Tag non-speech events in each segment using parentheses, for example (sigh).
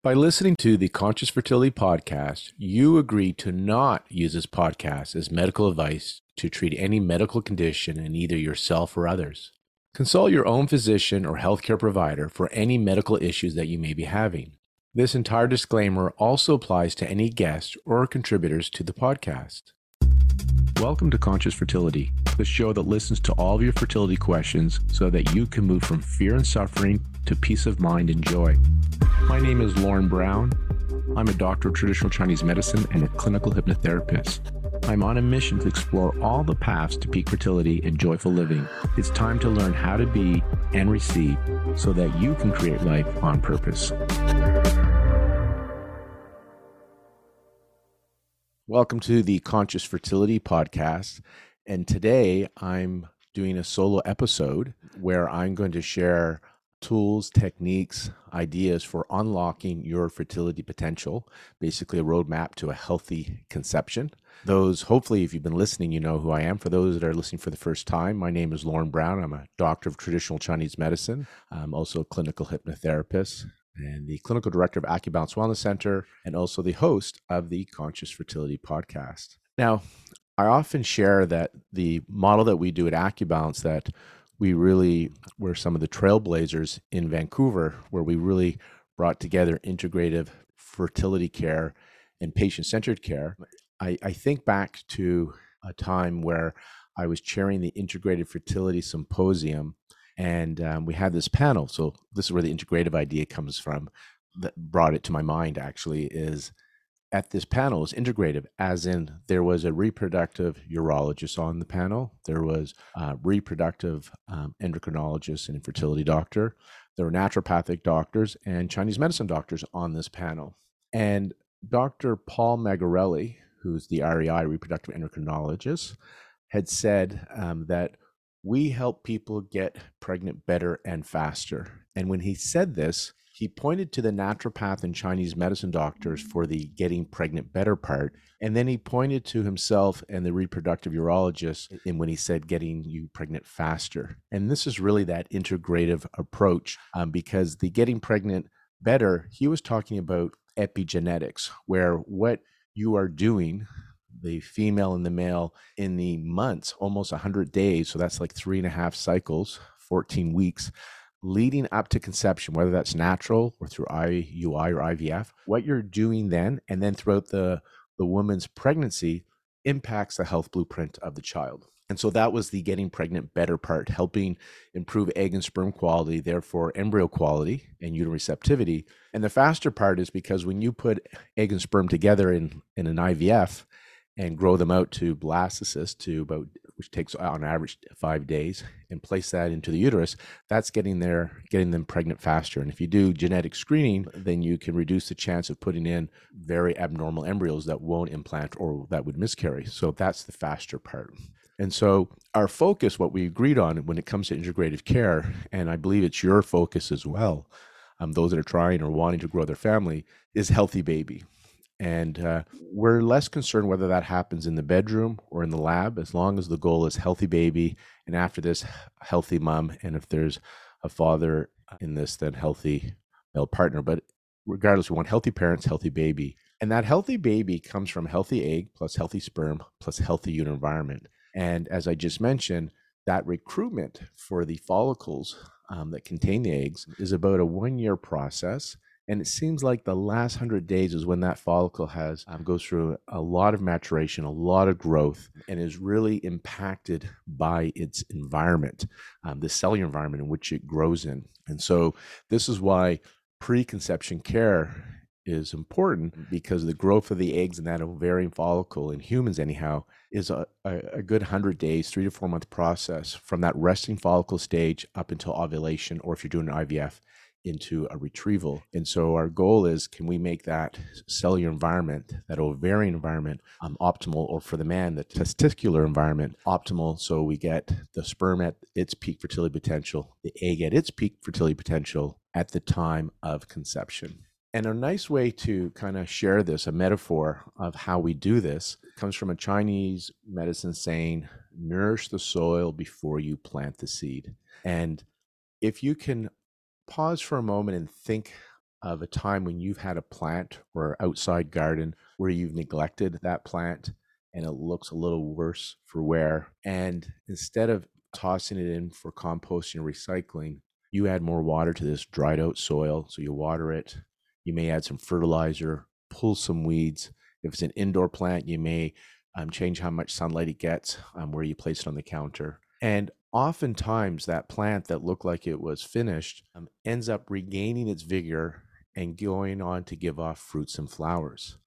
By listening to the Conscious Fertility podcast, you agree to not use this podcast as medical advice to treat any medical condition in either yourself or others. Consult your own physician or healthcare provider for any medical issues that you may be having. This entire disclaimer also applies to any guests or contributors to the podcast. Welcome to Conscious Fertility, the show that listens to all of your fertility questions so that you can move from fear and suffering to peace of mind and joy. My name is Lorne Brown. I'm a doctor of traditional Chinese medicine and a clinical hypnotherapist. I'm on a mission to explore all the paths to peak fertility and joyful living. It's time to learn how to be and receive so that you can create life on purpose. Welcome to the Conscious Fertility Podcast. And today I'm doing a solo episode where I'm going to share tools, techniques, ideas for unlocking your fertility potential, basically a roadmap to a healthy conception. Those, hopefully, if you've been listening, you know who I am. For those that are listening for the first time, my name is Lorne Brown. I'm a doctor of traditional Chinese medicine. I'm also a clinical hypnotherapist and the clinical director of AcuBalance Wellness Center, and also the host of the Conscious Fertility Podcast. Now, I often share that the model that we do at AcuBalance that we really were some of the trailblazers in Vancouver, where we really brought together integrative fertility care and patient-centered care. I, I think back to a time where I was chairing the Integrated Fertility Symposium and um, we had this panel so this is where the integrative idea comes from that brought it to my mind actually is at this panel is integrative as in there was a reproductive urologist on the panel there was a reproductive um, endocrinologist and infertility doctor there were naturopathic doctors and chinese medicine doctors on this panel and dr paul magarelli who's the rei reproductive endocrinologist had said um, that we help people get pregnant better and faster. And when he said this, he pointed to the naturopath and Chinese medicine doctors for the getting pregnant better part. And then he pointed to himself and the reproductive urologist in when he said getting you pregnant faster. And this is really that integrative approach um, because the getting pregnant better, he was talking about epigenetics, where what you are doing the female and the male in the months, almost 100 days. So that's like three and a half cycles, 14 weeks leading up to conception, whether that's natural or through IUI or IVF. What you're doing then and then throughout the, the woman's pregnancy impacts the health blueprint of the child. And so that was the getting pregnant better part, helping improve egg and sperm quality, therefore embryo quality and uterine receptivity. And the faster part is because when you put egg and sperm together in, in an IVF, and grow them out to blastocyst to about which takes on average five days and place that into the uterus that's getting there getting them pregnant faster. And if you do genetic screening then you can reduce the chance of putting in very abnormal embryos that won't implant or that would miscarry. So that's the faster part. And so our focus what we agreed on when it comes to integrative care and i believe it's your focus as well um, those that are trying or wanting to grow their family is healthy baby and uh, we're less concerned whether that happens in the bedroom or in the lab, as long as the goal is healthy baby, and after this, healthy mom. And if there's a father in this, then healthy male partner. But regardless, we want healthy parents, healthy baby. And that healthy baby comes from healthy egg plus healthy sperm plus healthy uterine environment. And as I just mentioned, that recruitment for the follicles um, that contain the eggs is about a one year process and it seems like the last 100 days is when that follicle has um, goes through a lot of maturation a lot of growth and is really impacted by its environment um, the cellular environment in which it grows in. And so this is why preconception care is important because the growth of the eggs in that ovarian follicle in humans anyhow is a, a, good 100 days three to four month process from that resting follicle stage up until ovulation or if you're doing an ivf into a retrieval. And so our goal is can we make that cellular environment, that ovarian environment, um, optimal, or for the man, the testicular environment optimal so we get the sperm at its peak fertility potential, the egg at its peak fertility potential at the time of conception. And a nice way to kind of share this, a metaphor of how we do this, comes from a Chinese medicine saying, nourish the soil before you plant the seed. And if you can pause for a moment and think of a time when you've had a plant or outside garden where you've neglected that plant and it looks a little worse for wear. And instead of tossing it in for composting or recycling, you add more water to this dried out soil. So you water it. You may add some fertilizer, pull some weeds. If it's an indoor plant, you may um, change how much sunlight it gets, um, where you place it on the counter. And oftentimes, that plant that looked like it was finished um, ends up regaining its vigor and going on to give off fruits and flowers.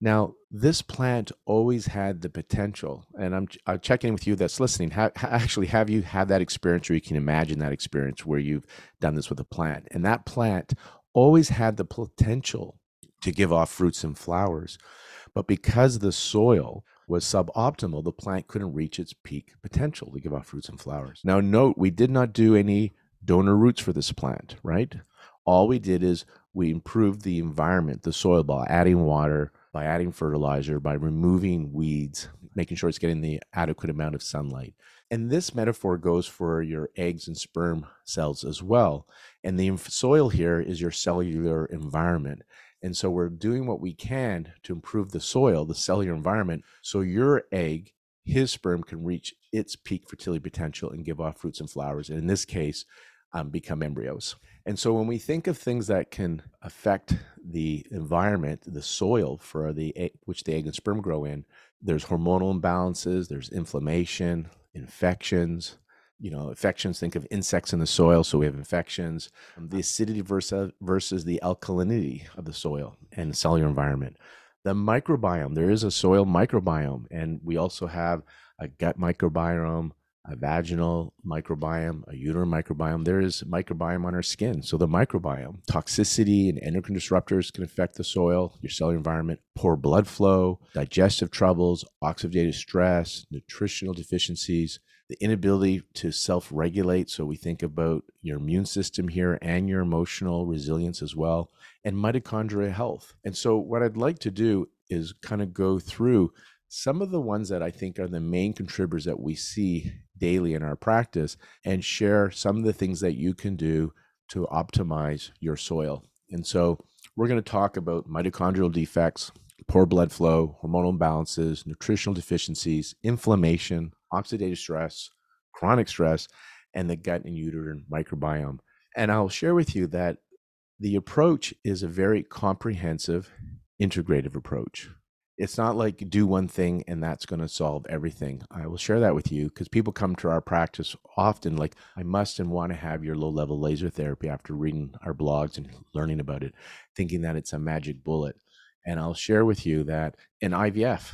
Now, this plant always had the potential, and I'm, I'm checking with you that's listening. Ha, actually, have you had that experience, or you can imagine that experience where you've done this with a plant? And that plant always had the potential to give off fruits and flowers, but because the soil was suboptimal, the plant couldn't reach its peak potential to give off fruits and flowers. Now, note we did not do any donor roots for this plant, right? All we did is we improved the environment, the soil, by adding water by adding fertilizer, by removing weeds, making sure it's getting the adequate amount of sunlight. And this metaphor goes for your eggs and sperm cells as well. And the soil here is your cellular environment. And so we're doing what we can to improve the soil, the cellular environment, so your egg, his sperm can reach its peak fertility potential and give off fruits and flowers. And in this case, um, become embryos. And so when we think of things that can affect the environment, the soil for the egg, which the egg and sperm grow in, there's hormonal imbalances, there's inflammation, infections. You know, infections. Think of insects in the soil, so we have infections. Um, the acidity versus versus the alkalinity of the soil and cellular environment. The microbiome. There is a soil microbiome, and we also have a gut microbiome, a vaginal microbiome, a uterine microbiome. There is microbiome on our skin. So the microbiome, toxicity and endocrine disruptors can affect the soil, your cellular environment, poor blood flow, digestive troubles, oxidative stress, nutritional deficiencies, the inability to self-regulate. So we think about your immune system here and your emotional resilience as well, and mitochondria health. And so what I'd like to do is kind of go through some of the ones that I think are the main contributors that we see daily in our practice and share some of the things that you can do to optimize your soil. And so we're going to talk about mitochondrial defects, poor blood flow, hormonal imbalances, nutritional deficiencies, inflammation, oxidative stress, chronic stress, and the gut and uterine microbiome. And I'll share with you that the approach is a very comprehensive, integrative approach it's not like do one thing and that's going to solve everything. I will share that with you because people come to our practice often like, I must and want to have your low level laser therapy after reading our blogs and learning about it, thinking that it's a magic bullet. And I'll share with you that in IVF,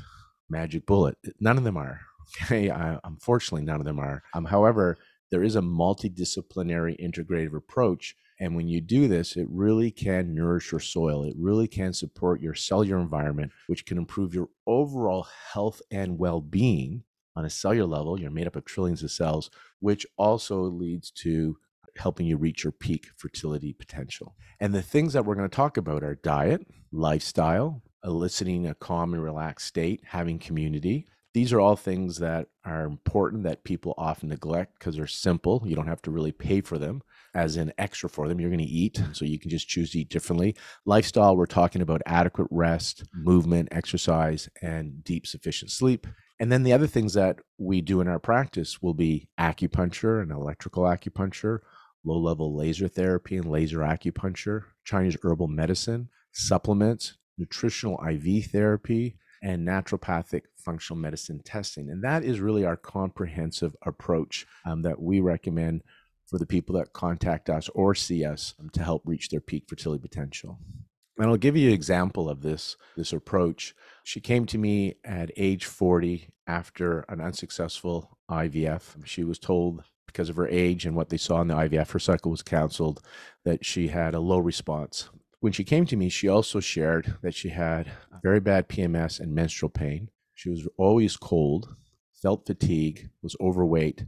magic bullet, none of them are. (laughs) Okay. I, unfortunately, none of them are. Um, however, there is a multidisciplinary integrative approach and when you do this, it really can nourish your soil. It really can support your cellular environment, which can improve your overall health and well being on a cellular level. You're made up of trillions of cells, which also leads to helping you reach your peak fertility potential. And the things that we're going to talk about are diet, lifestyle, eliciting a calm and relaxed state, having community, these are all things that are important that people often neglect because they're simple. You don't have to really pay for them as an extra for them. You're going to eat, so you can just choose to eat differently. Lifestyle, we're talking about adequate rest, movement, exercise, and deep, sufficient sleep. And then the other things that we do in our practice will be acupuncture and electrical acupuncture, low level laser therapy and laser acupuncture, Chinese herbal medicine, supplements, nutritional IV therapy, and naturopathic functional medicine testing. And that is really our comprehensive approach um, that we recommend for the people that contact us or see us um, to help reach their peak fertility potential. And I'll give you an example of this, this approach. She came to me at age 40 after an unsuccessful IVF. She was told because of her age and what they saw in the IVF, her cycle was canceled, that she had a low response. When she came to me, she also shared that she had very bad PMS and menstrual pain. She was always cold, felt fatigue, was overweight,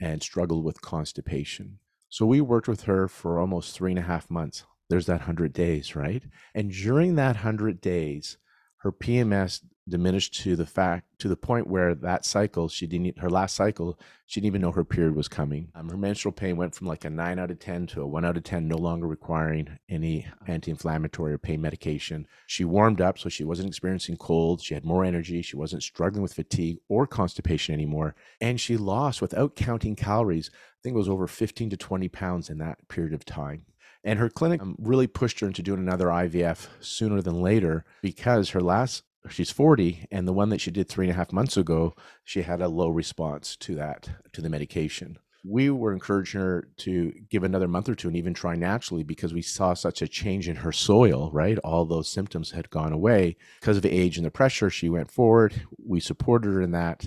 and struggled with constipation. So we worked with her for almost three and a half months. There's that 100 days, right? And during that 100 days, her PMS diminished to the fact to the point where that cycle she didn't her last cycle she didn't even know her period was coming. Um, her menstrual pain went from like a 9 out of 10 to a 1 out of 10 no longer requiring any anti-inflammatory or pain medication. She warmed up so she wasn't experiencing cold she had more energy she wasn't struggling with fatigue or constipation anymore and she lost without counting calories i think it was over 15 to 20 pounds in that period of time. And her clinic um, really pushed her into doing another IVF sooner than later because her last she's 40 and the one that she did three and a half months ago she had a low response to that to the medication. We were encouraging her to give another month or two and even try naturally because we saw such a change in her soil right? All those symptoms had gone away. Because of age and the pressure she went forward. We supported her in that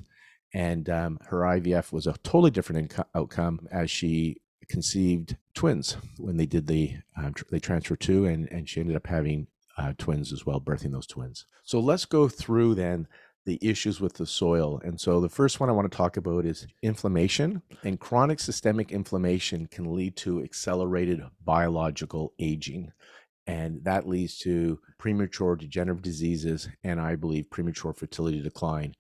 and um, her ivf was a totally different outcome as she conceived twins when they did the um, tr- they transferred two and and she ended up having uh, twins as well, birthing those twins. So let's go through then the issues with the soil. And so the first one I want to talk about is inflammation. And chronic systemic inflammation can lead to accelerated biological aging. And that leads to premature degenerative diseases and I believe premature fertility decline.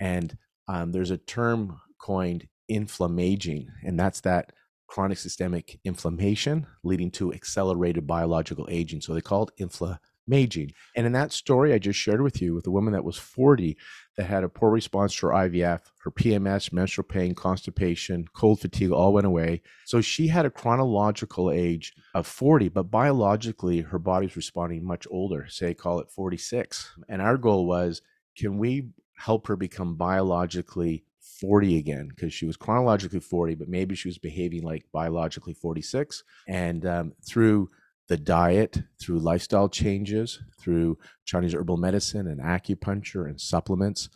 And um, there's a term coined inflammaging, and that's that chronic systemic inflammation leading to accelerated biological aging. So they call it inflammation Maging. And in that story I just shared with you with a woman that was 40 that had a poor response to her IVF, her PMS, menstrual pain, constipation, cold fatigue all went away. So she had a chronological age of 40, but biologically her body's responding much older, say call it 46. And our goal was can we help her become biologically 40 again because she was chronologically 40, but maybe she was behaving like biologically 46. And um, through the diet through lifestyle changes, through Chinese herbal medicine and acupuncture and supplements.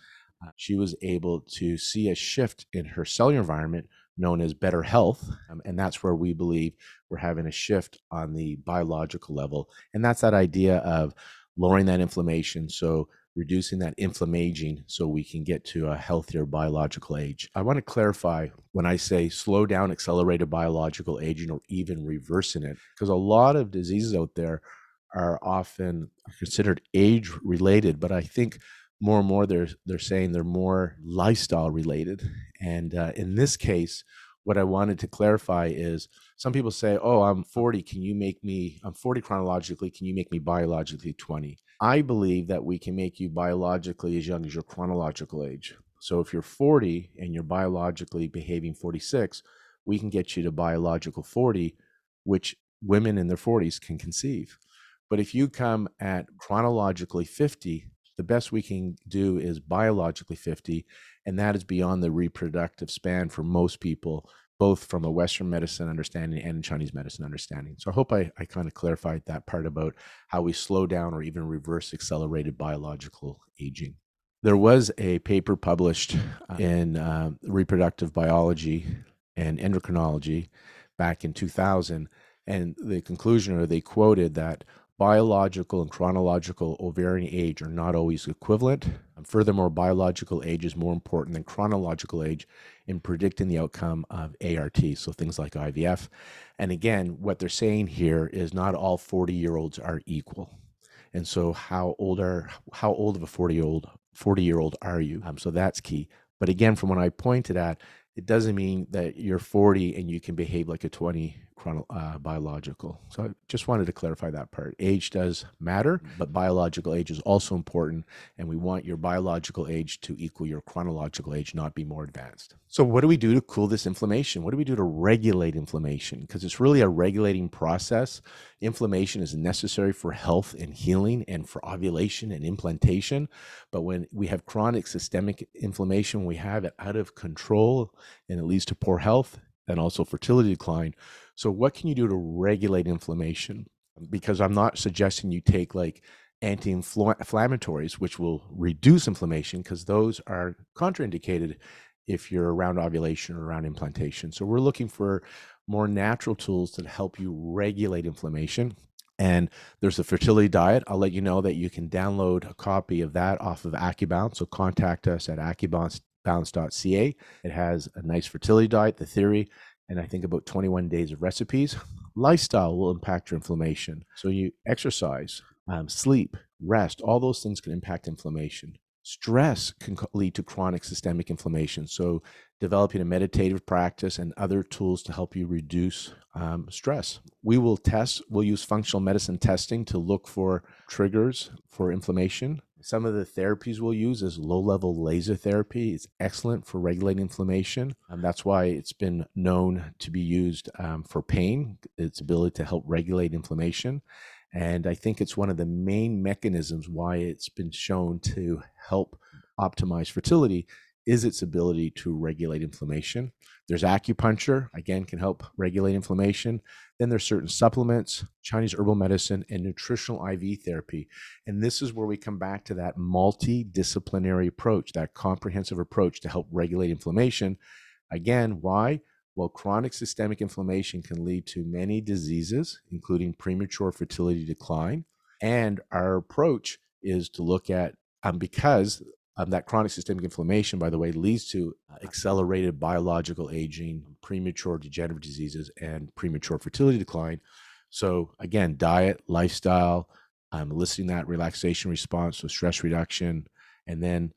Uh, she was able to see a shift in her cellular environment known as better health. Um, and that's where we believe we're having a shift on the biological level. And that's that idea of lowering that inflammation. So reducing that inflammaging so we can get to a healthier biological age. I want to clarify when I say slow down accelerated biological aging or even reversing it, because a lot of diseases out there are often considered age related, but I think more and more they're they're saying they're more lifestyle related. And uh, in this case, what I wanted to clarify is some people say, "Oh, I'm 40. Can you make me? I'm 40 chronologically. Can you make me biologically 20?" I believe that we can make you biologically as young as your chronological age. So if you're 40 and you're biologically behaving 46, we can get you to biological 40, which women in their 40s can conceive. But if you come at chronologically 50, the best we can do is biologically 50, and that is beyond the reproductive span for most people both from a Western medicine understanding and Chinese medicine understanding. So I hope I, I kind of clarified that part about how we slow down or even reverse accelerated biological aging. There was a paper published uh, in uh, reproductive biology and endocrinology back in 2000, and the conclusion or they quoted that biological and chronological ovarian age are not always equivalent. And Furthermore, biological age is more important than chronological age in predicting the outcome of ART, so things like IVF. And again, what they're saying here is not all 40 year olds are equal. And so, how old are how old of a 40 year old 40 year old are you? Um, so that's key. But again, from what I pointed at, it doesn't mean that you're 40 and you can behave like a 20 chrono, uh, biological. So I just wanted to clarify that part. Age does matter, but biological age is also important, and we want your biological age to equal your chronological age, not be more advanced. So, what do we do to cool this inflammation? What do we do to regulate inflammation? Because it's really a regulating process. Inflammation is necessary for health and healing and for ovulation and implantation. But when we have chronic systemic inflammation, we have it out of control and it leads to poor health and also fertility decline. So, what can you do to regulate inflammation? Because I'm not suggesting you take like anti inflammatories, which will reduce inflammation, because those are contraindicated if you're around ovulation or around implantation. So, we're looking for more natural tools to help you regulate inflammation. And there's a fertility diet. I'll let you know that you can download a copy of that off of AcuBalance. So contact us at AcuBounce balance.ca. It has a nice fertility diet, the theory, and I think about 21 days of recipes. Lifestyle will impact your inflammation. So you exercise, um, sleep, rest, all those things can impact inflammation. stress can lead to chronic systemic inflammation. So, developing a meditative practice and other tools to help you reduce um, stress. We will test, we'll use functional medicine testing to look for triggers for inflammation. Some of the therapies we'll use is low level laser therapy. It's excellent for regulating inflammation. And that's why it's been known to be used um, for pain, its ability to help regulate inflammation. And I think it's one of the main mechanisms why it's been shown to help optimize fertility is its ability to regulate inflammation. There's acupuncture, again, can help regulate inflammation. Then there's certain supplements, Chinese herbal medicine, and nutritional IV therapy. And this is where we come back to that multidisciplinary approach, that comprehensive approach to help regulate inflammation. Again, why? Well, chronic systemic inflammation can lead to many diseases, including premature fertility decline. And our approach is to look at, um, because um, that chronic systemic inflammation, by the way, leads to accelerated biological aging, premature degenerative diseases, and premature fertility decline. So, again, diet, lifestyle, um, eliciting that relaxation response, so stress reduction, and then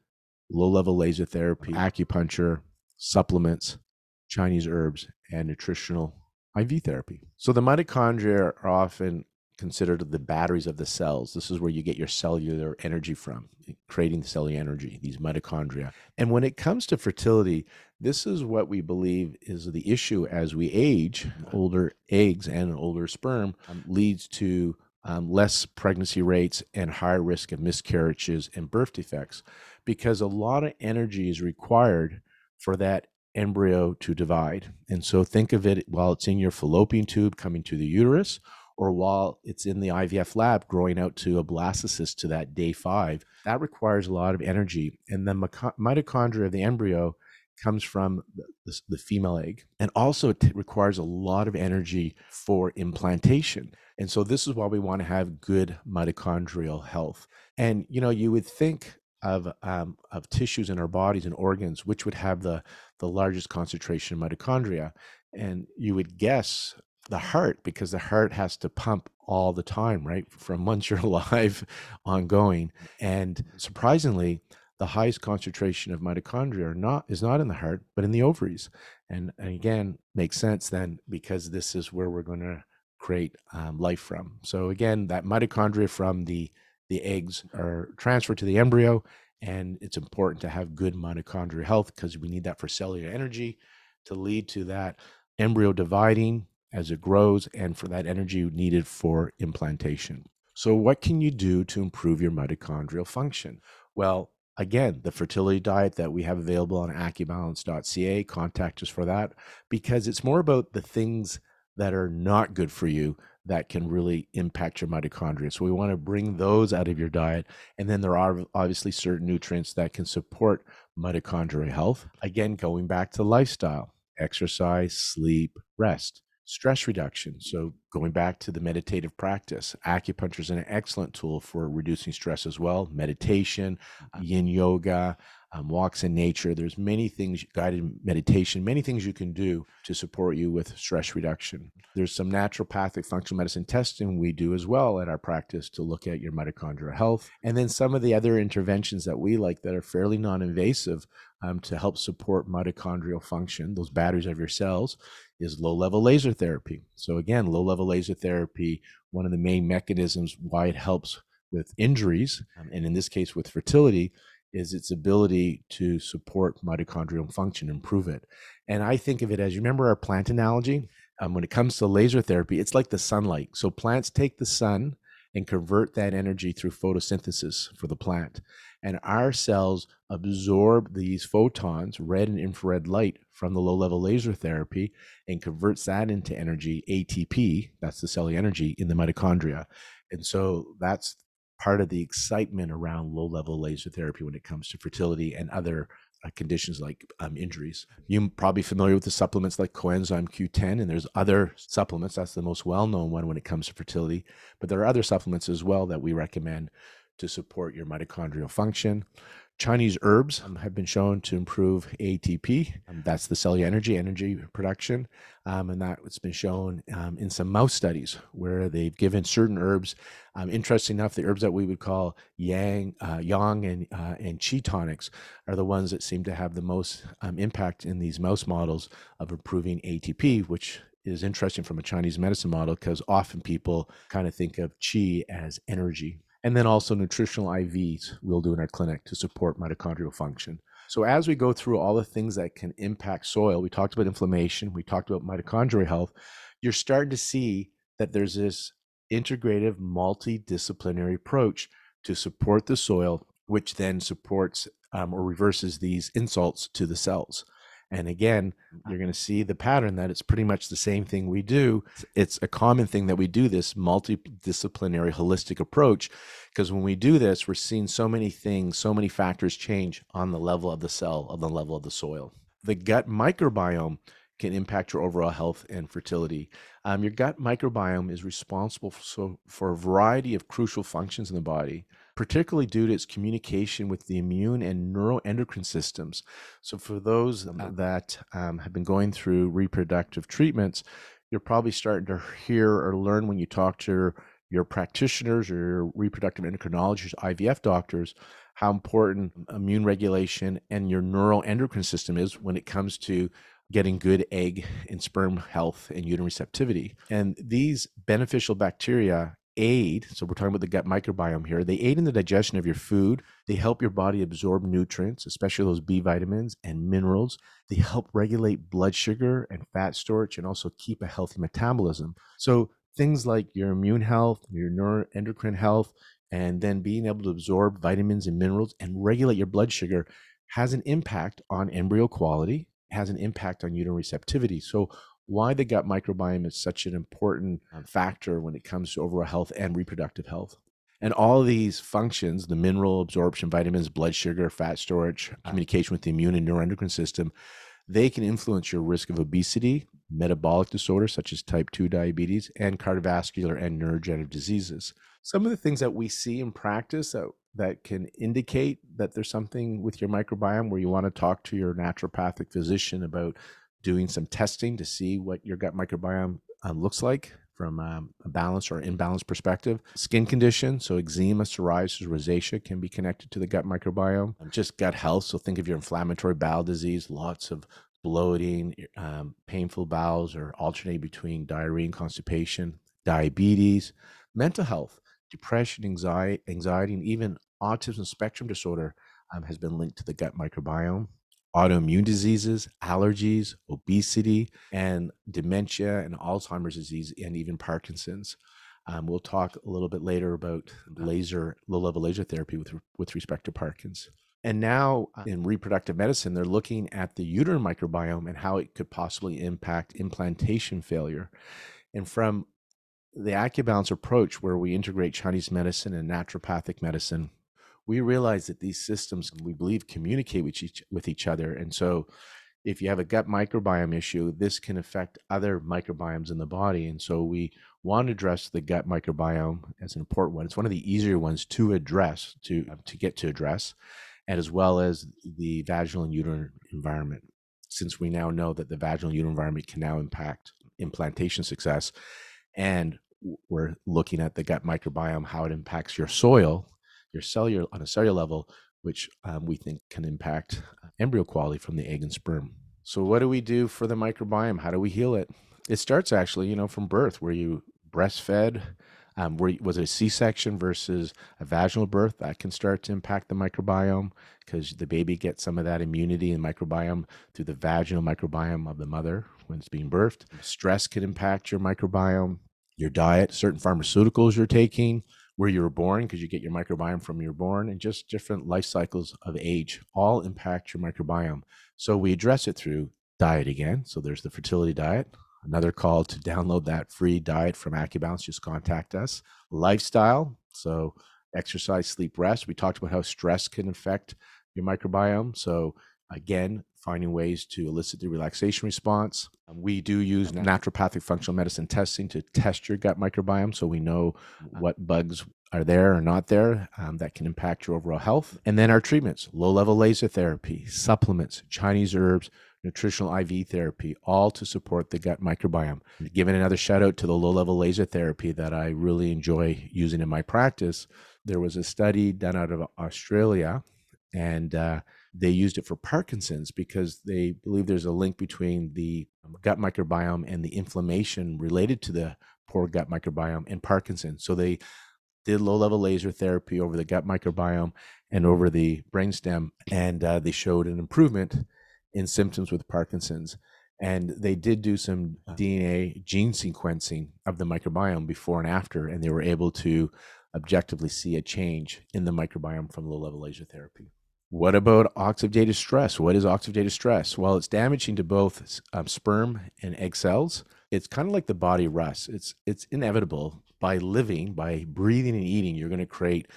low level laser therapy, acupuncture, supplements, Chinese herbs, and nutritional IV therapy. So the mitochondria are often considered the batteries of the cells. This is where you get your cellular energy from, creating the cellular energy, these mitochondria. And when it comes to fertility, this is what we believe is the issue as we age. Older eggs and older sperm um, leads to um, less pregnancy rates and higher risk of miscarriages and birth defects because a lot of energy is required for that embryo to divide. And so think of it while it's in your fallopian tube coming to the uterus, or while it's in the IVF lab growing out to a blastocyst to that day five. That requires a lot of energy. And the mitochondria of the embryo comes from the, the female egg. And also, it requires a lot of energy for implantation. And so, this is why we want to have good mitochondrial health. And, you know, you would think of um, of tissues in our bodies and organs, which would have the the largest concentration of mitochondria, and you would guess the heart because the heart has to pump all the time, right, from (laughs) once you're alive, ongoing. And surprisingly, the highest concentration of mitochondria not is not in the heart, but in the ovaries. And, and again, makes sense then because this is where we're going to create um, life from. So again, that mitochondria from the the eggs are transferred to the embryo. And it's important to have good mitochondrial health because we need that for cellular energy to lead to that embryo dividing as it grows and for that energy needed for implantation. So, what can you do to improve your mitochondrial function? Well, again, the fertility diet that we have available on acubalance.ca, contact us for that because it's more about the things that are not good for you that can really impact your mitochondria. So we want to bring those out of your diet. And then there are obviously certain nutrients that can support mitochondrial health. Again, going back to lifestyle, exercise, sleep, rest stress reduction. So, going back to the meditative practice, acupuncture is an excellent tool for reducing stress as well. Meditation, yin yoga, um, walks in nature. There's many things, guided meditation, many things you can do to support you with stress reduction. There's some naturopathic functional medicine testing we do as well at our practice to look at your mitochondrial health. And then some of the other interventions that we like that are fairly non invasive um, to help support mitochondrial function, those batteries of your cells, is low level laser therapy. So, again, low level laser therapy, one of the main mechanisms why it helps with injuries, um, and in this case with fertility, is its ability to support mitochondrial function, improve it. And I think of it as you remember our plant analogy? Um, when it comes to laser therapy, it's like the sunlight. So plants take the sun and convert that energy through photosynthesis for the plant. And our cells absorb these photons, red and infrared light, from the low level laser therapy and converts that into energy, ATP, that's the cellular energy, in the mitochondria. And so that's part of the excitement around low level laser therapy when it comes to fertility and other uh, conditions like um, injuries. You're probably familiar with the supplements like coenzyme Q10, and there's other supplements. That's the most well known one when it comes to fertility. But there are other supplements as well that we recommend to support your mitochondrial function. Chinese herbs um, have been shown to improve ATP. Um, that's the cellular energy, energy production. Um, and that's been shown um, in some mouse studies where they've given certain herbs. Um, interesting enough, the herbs that we would call yang, uh, yang and, uh, and qi tonics are the ones that seem to have the most um, impact in these mouse models of improving ATP, which is interesting from a Chinese medicine model because often people kind of think of qi as energy and then also nutritional IVs we'll do in our clinic to support mitochondrial function. So as we go through all the things that can impact soil, we talked about inflammation, we talked about mitochondrial health, you're starting to see that there's this integrative multidisciplinary approach to support the soil, which then supports um, or reverses these insults to the cells. And again, you're going to see the pattern that it's pretty much the same thing we do. It's a common thing that we do this multidisciplinary holistic approach because when we do this, we're seeing so many things, so many factors change on the level of the cell, on the level of the soil. The gut microbiome can impact your overall health and fertility. Um, your gut microbiome is responsible for, so, for a variety of crucial functions in the body particularly due to its communication with the immune and neuroendocrine systems. So, for those um, that um, have been going through reproductive treatments, you're probably starting to hear or learn when you talk to your practitioners or your reproductive endocrinologists, IVF doctors, how important immune regulation and your neuroendocrine system is when it comes to getting good egg and sperm health and uterine receptivity. And these beneficial bacteria aid, so we're talking about the gut microbiome here, they aid in the digestion of your food. They help your body absorb nutrients, especially those B vitamins and minerals. They help regulate blood sugar and fat storage and also keep a healthy metabolism. So things like your immune health, your neuroendocrine health, and then being able to absorb vitamins and minerals and regulate your blood sugar has an impact on embryo quality, has an impact on uterine receptivity. So why the gut microbiome is such an important uh, factor when it comes to overall health and reproductive health. And all of these functions, the mineral absorption, vitamins, blood sugar, fat storage, communication with the immune and neuroendocrine system, they can influence your risk of obesity, metabolic disorders such as type 2 diabetes, and cardiovascular and neurodegenerative diseases. Some of the things that we see in practice that, that can indicate that there's something with your microbiome where you want to talk to your naturopathic physician about doing some testing to see what your gut microbiome uh, looks like from um, a balanced or imbalance perspective. Skin condition, so eczema, psoriasis, rosacea can be connected to the gut microbiome. Just gut health, so think of your inflammatory bowel disease, lots of bloating, um, painful bowels, or alternate between diarrhea and constipation, diabetes, mental health, depression, anxiety, anxiety and even autism spectrum disorder um, has been linked to the gut microbiome autoimmune diseases, allergies, obesity, and dementia and Alzheimer's disease, and even Parkinson's. Um, we'll talk a little bit later about laser, low level laser therapy with, with respect to Parkinson's. And now uh, in reproductive medicine, they're looking at the uterine microbiome and how it could possibly impact implantation failure. And from the AcuBalance approach, where we integrate Chinese medicine and naturopathic medicine, we realize that these systems we believe communicate with each with each other and so if you have a gut microbiome issue this can affect other microbiomes in the body and so we want to address the gut microbiome as an important one. It's one of the easier ones to address to um, to get to address and as well as the vaginal and uterine environment. Since we now know that the vaginal uterine environment can now impact implantation success and we're looking at the gut microbiome how it impacts your soil your cellular on a cellular level, which um, we think can impact uh, embryo quality from the egg and sperm. So, what do we do for the microbiome? How do we heal it? It starts actually, you know, from birth, where you breastfed. Um, where was it a C-section versus a vaginal birth? That can start to impact the microbiome because the baby gets some of that immunity and microbiome through the vaginal microbiome of the mother when it's being birthed. Stress can impact your microbiome. Your diet, certain pharmaceuticals you're taking, where you were born because you get your microbiome from your born and just different life cycles of age all impact your microbiome. So we address it through diet again. So there's the fertility diet. Another call to download that free diet from AcuBalance, just contact us. Lifestyle. So exercise, sleep, rest. We talked about how stress can affect your microbiome. So Again, finding ways to elicit the relaxation response. Um, we do use naturopathic functional medicine testing to test your gut microbiome so we know what bugs are there or not there um, that can impact your overall health. And then our treatments low level laser therapy, supplements, Chinese herbs, nutritional IV therapy, all to support the gut microbiome. Giving another shout out to the low level laser therapy that I really enjoy using in my practice. There was a study done out of Australia, and uh, they used it for Parkinson's because they believe there's a link between the gut microbiome and the inflammation related to the poor gut microbiome and Parkinson's. So they did low level laser therapy over the gut microbiome and over the brainstem, and uh, they showed an improvement in symptoms with Parkinson's. And they did do some DNA gene sequencing of the microbiome before and after, and they were able to objectively see a change in the microbiome from low level laser therapy. What about oxidative stress? What is oxidative stress? Well, it's damaging to both um, sperm and egg cells. It's kind of like the body rust. It's it's inevitable by living, by breathing and eating, you're going to create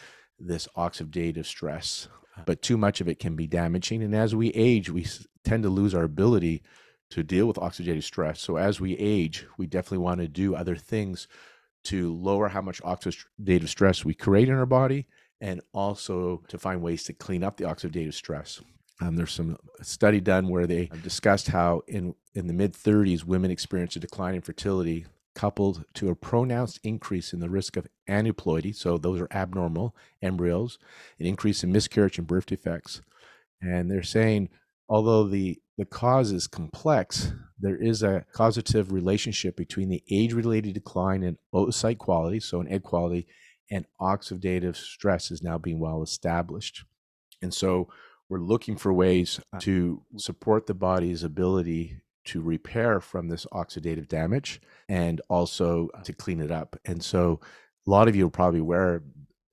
this oxidative stress. But too much of it can be damaging. And as we age, we tend to lose our ability to deal with oxidative stress. So as we age, we definitely want to do other things to lower how much oxidative stress we create in our body and also to find ways to clean up the oxidative stress. Um, there's some study done where they discussed how in in the mid 30s women experience a decline in fertility coupled to a pronounced increase in the risk of aneuploidy, so those are abnormal embryos, an increase in miscarriage and birth defects. And they're saying, although the, the cause is complex, there is a causative relationship between the age related decline in oocyte quality, so in egg quality, and oxidative stress is now being well established. And so we're looking for ways uh to support the body's ability to repair from this oxidative damage and also uh, to clean it up. And so a lot of you are probably aware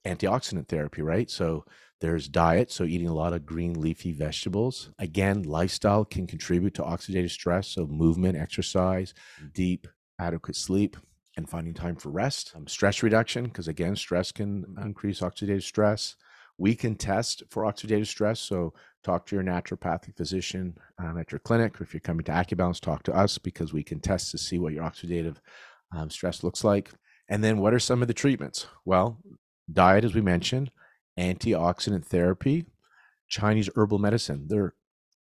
antioxidant therapy, right? So there's diet, so eating a lot of green leafy vegetables. Again, lifestyle can contribute to oxidative stress, so movement, exercise, deep, adequate sleep, and finding time for rest. Um, stress reduction, because again, stress can increase oxidative stress. We can test for oxidative stress, so talk to your naturopathic physician um, at your clinic, or if you're coming to AcuBalance, talk to us because we can test to see what your oxidative um, stress looks like. And then, what are some of the treatments? Well, diet, as we mentioned, antioxidant therapy, Chinese herbal medicine. They're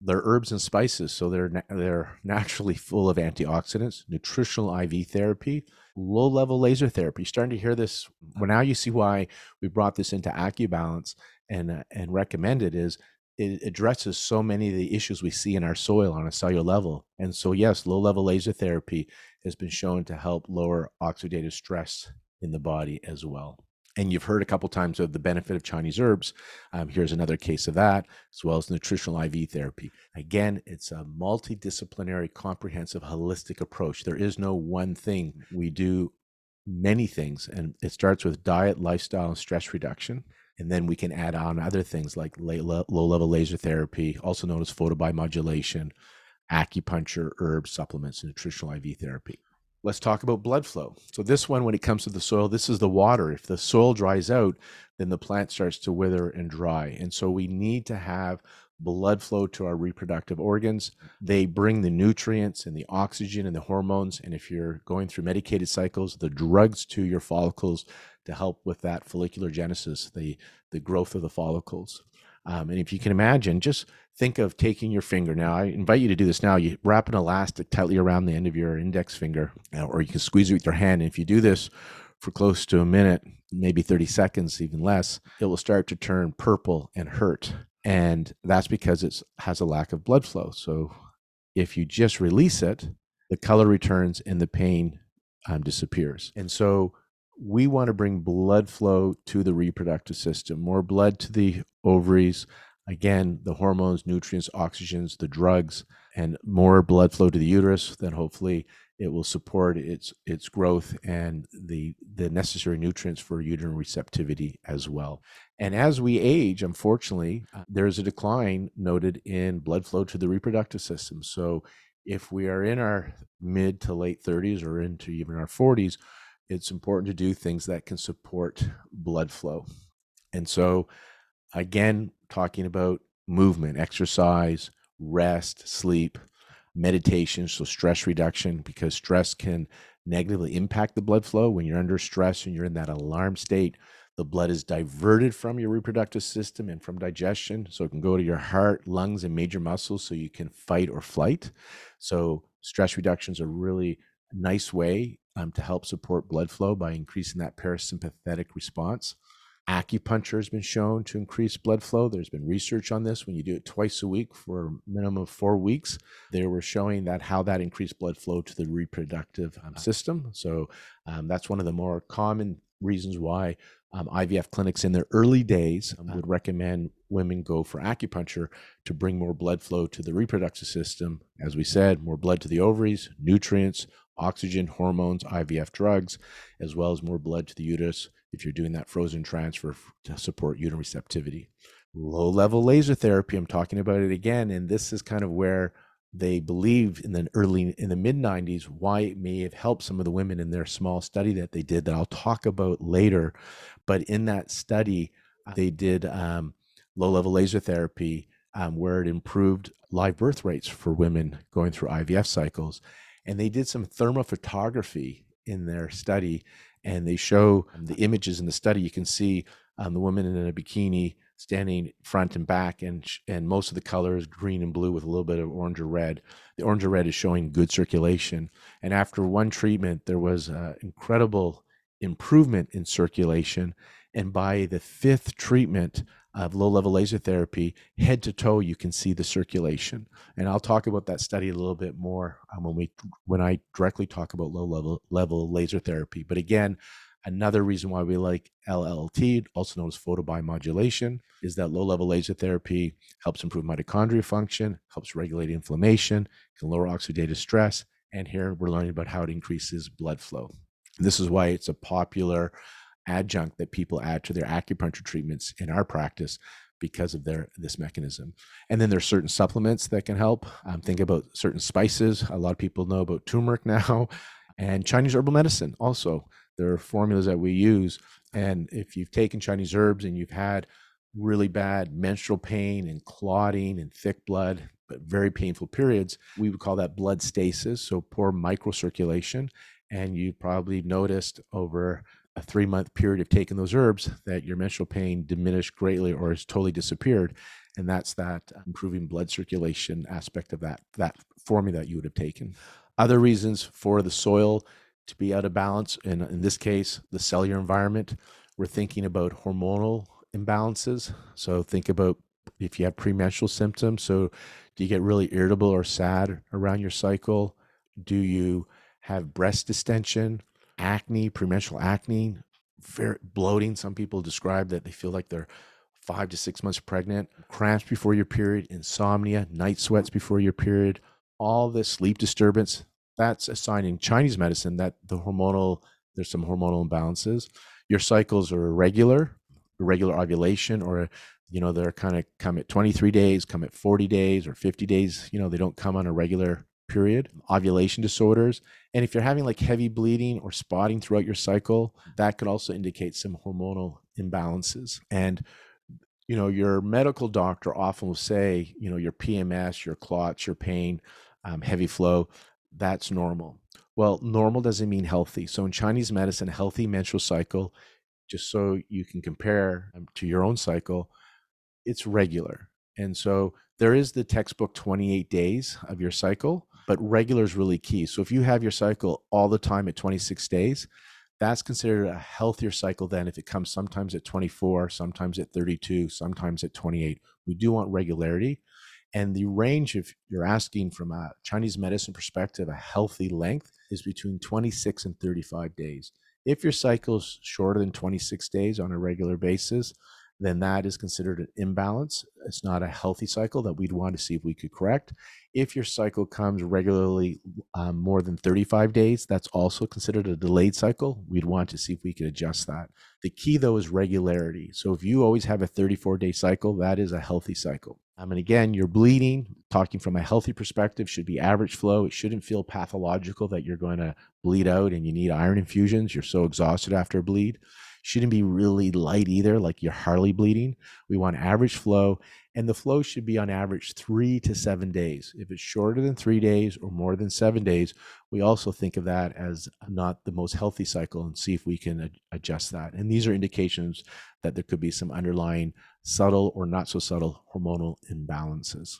they're herbs and spices, so they're they're (laughs) naturally full of antioxidants. Nutritional IV therapy, low level laser therapy. You're starting to hear this. Well, now you see why we brought this into AcuBalance and uh, and recommended is it addresses so many of the issues we see in our soil on a cellular level. And so, yes, low level laser therapy has been shown to help lower oxidative stress in the body as well. And you've heard a couple times of the benefit of Chinese herbs. Um, here's another case of that, as well as nutritional IV therapy. Again, it's a multidisciplinary, comprehensive, holistic approach. There is no one thing. We do many things, and it starts with diet, lifestyle, and stress reduction. And then we can add on other things like low level laser therapy, also known as photobiomodulation, acupuncture, herbs, supplements, and nutritional IV therapy. Let's talk about blood flow. So, this one, when it comes to the soil, this is the water. If the soil dries out, then the plant starts to wither and dry. And so, we need to have blood flow to our reproductive organs. They bring the nutrients and the oxygen and the hormones. And if you're going through medicated cycles, the drugs to your follicles to help with that follicular genesis, the, the growth of the follicles. Um, and if you can imagine, just think of taking your finger. Now, I invite you to do this now. You wrap an elastic tightly around the end of your index finger, uh, or you can squeeze it with your hand. And if you do this for close to a minute, maybe 30 seconds, even less, it will start to turn purple and hurt. And that's because it has a lack of blood flow. So if you just release it, the color returns and the pain um, disappears. And so we want to bring blood flow to the reproductive system, more blood to the ovaries. Again, the hormones, nutrients, oxygens, the drugs, and more blood flow to the uterus. Then hopefully it will support its its growth and the the necessary nutrients for uterine receptivity as well. And as we age, unfortunately, uh, there's a decline noted in blood flow to the reproductive system. So if we are in our mid to late 30s or into even our 40s, it's important to do things that can support blood flow. And so, again, talking about movement, exercise, rest, sleep, meditation, so stress reduction, because stress can negatively impact the blood flow. When you're under stress and you're in that alarm state, the blood is diverted from your reproductive system and from digestion. So it can go to your heart, lungs, and major muscles so you can fight or flight. So stress reduction is a really nice way um, to help support blood flow by increasing that parasympathetic response. Acupuncture has been shown to increase blood flow. There's been research on this. When you do it twice a week for a minimum of four weeks, they were showing that how that increased blood flow to the reproductive um, system. So um, that's one of the more common reasons why um, IVF clinics in their early days um, would recommend women go for acupuncture to bring more blood flow to the reproductive system. As we said, more blood to the ovaries, nutrients, oxygen, hormones, IVF drugs, as well as more blood to the uterus if you're doing that frozen transfer to support uterine receptivity. Low level laser therapy, I'm talking about it again, and this is kind of where they believe in the early in the mid 90s why it may have helped some of the women in their small study that they did that I'll talk about later. But in that study, they did um, low level laser therapy um, where it improved live birth rates for women going through IVF cycles. And they did some thermophotography in their study and they show the images in the study. You can see um, the woman in a bikini standing front and back, and and most of the colors green and blue with a little bit of orange or red. The orange or red is showing good circulation, and after one treatment, there was uh, incredible improvement in circulation. And by the fifth treatment of low level laser therapy, head to toe, you can see the circulation. And I'll talk about that study a little bit more um, when we when I directly talk about low level level laser therapy. But again, Another reason why we like LLT, also known as photobiomodulation, is that low level laser therapy helps improve mitochondria function, helps regulate inflammation, can lower oxidative stress. And here we're learning about how it increases blood flow. This is why it's a popular adjunct that people add to their acupuncture treatments in our practice because of their this mechanism. And then there's certain supplements that can help. Um, think about certain spices. A lot of people know about turmeric (laughs) now, and Chinese herbal medicine also. There are formulas that we use. And if you've taken Chinese herbs and you've had really bad menstrual pain and clotting and thick blood, but very painful periods, we would call that blood stasis, so poor microcirculation. And you probably noticed over a three month period of taking those herbs that your menstrual pain diminished greatly or has totally disappeared. And that's that improving blood circulation aspect of that, that formula that you would have taken. Other reasons for the soil to be out of balance. And in this case, the cellular environment, we're thinking about hormonal imbalances. So think about if you have premenstrual symptoms. So do you get really irritable or sad around your cycle? Do you have breast distension, acne, premenstrual acne, very bloating? Some people describe that they feel like they're five to six months pregnant, cramps before your period, insomnia, night sweats before your period, all this sleep disturbance that's a sign in Chinese medicine that the hormonal there's some hormonal imbalances. Your cycles are irregular, irregular ovulation, or you know they're kind of come at 23 days, come at 40 days or 50 days. You know they don't come on a regular period. Ovulation disorders, and if you're having like heavy bleeding or spotting throughout your cycle, that could also indicate some hormonal imbalances. And you know your medical doctor often will say, you know your PMS, your clots, your pain, um, heavy flow that's normal. Well, normal doesn't mean healthy. So in Chinese medicine, healthy menstrual cycle, just so you can compare um, to your own cycle, it's regular. And so there is the textbook 28 days of your cycle, but regular is really key. So if you have your cycle all the time at 26 days, that's considered a healthier cycle than if it comes sometimes at 24, sometimes at 32, sometimes at 28. We do want regularity. And the range, if you're asking from a Chinese medicine perspective, a healthy length is between 26 and 35 days. If your cycle is shorter than 26 days on a regular basis, then that is considered an imbalance. It's not a healthy cycle that we'd want to see if we could correct. If your cycle comes regularly um, more than 35 days, that's also considered a delayed cycle. We'd want to see if we could adjust that. The key, though, is regularity. So if you always have a 34 day cycle, that is a healthy cycle. Um, and again, you're bleeding, talking from a healthy perspective, should be average flow. It shouldn't feel pathological that you're going to bleed out and you need iron infusions. You're so exhausted after a bleed. Shouldn't be really light either, like you're hardly bleeding. We want average flow, and the flow should be on average three to seven days. If it's shorter than three days or more than seven days, we also think of that as not the most healthy cycle and see if we can adjust that. And these are indications that there could be some underlying subtle or not so subtle hormonal imbalances.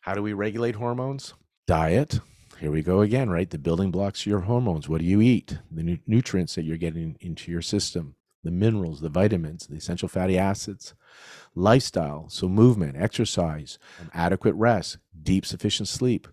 How do we regulate hormones? Diet. Here we go again, right? The building blocks of your hormones. What do you eat? The nu- nutrients that you're getting into your system, the minerals, the vitamins, the essential fatty acids lifestyle, so movement, exercise, um, adequate rest, deep, sufficient sleep,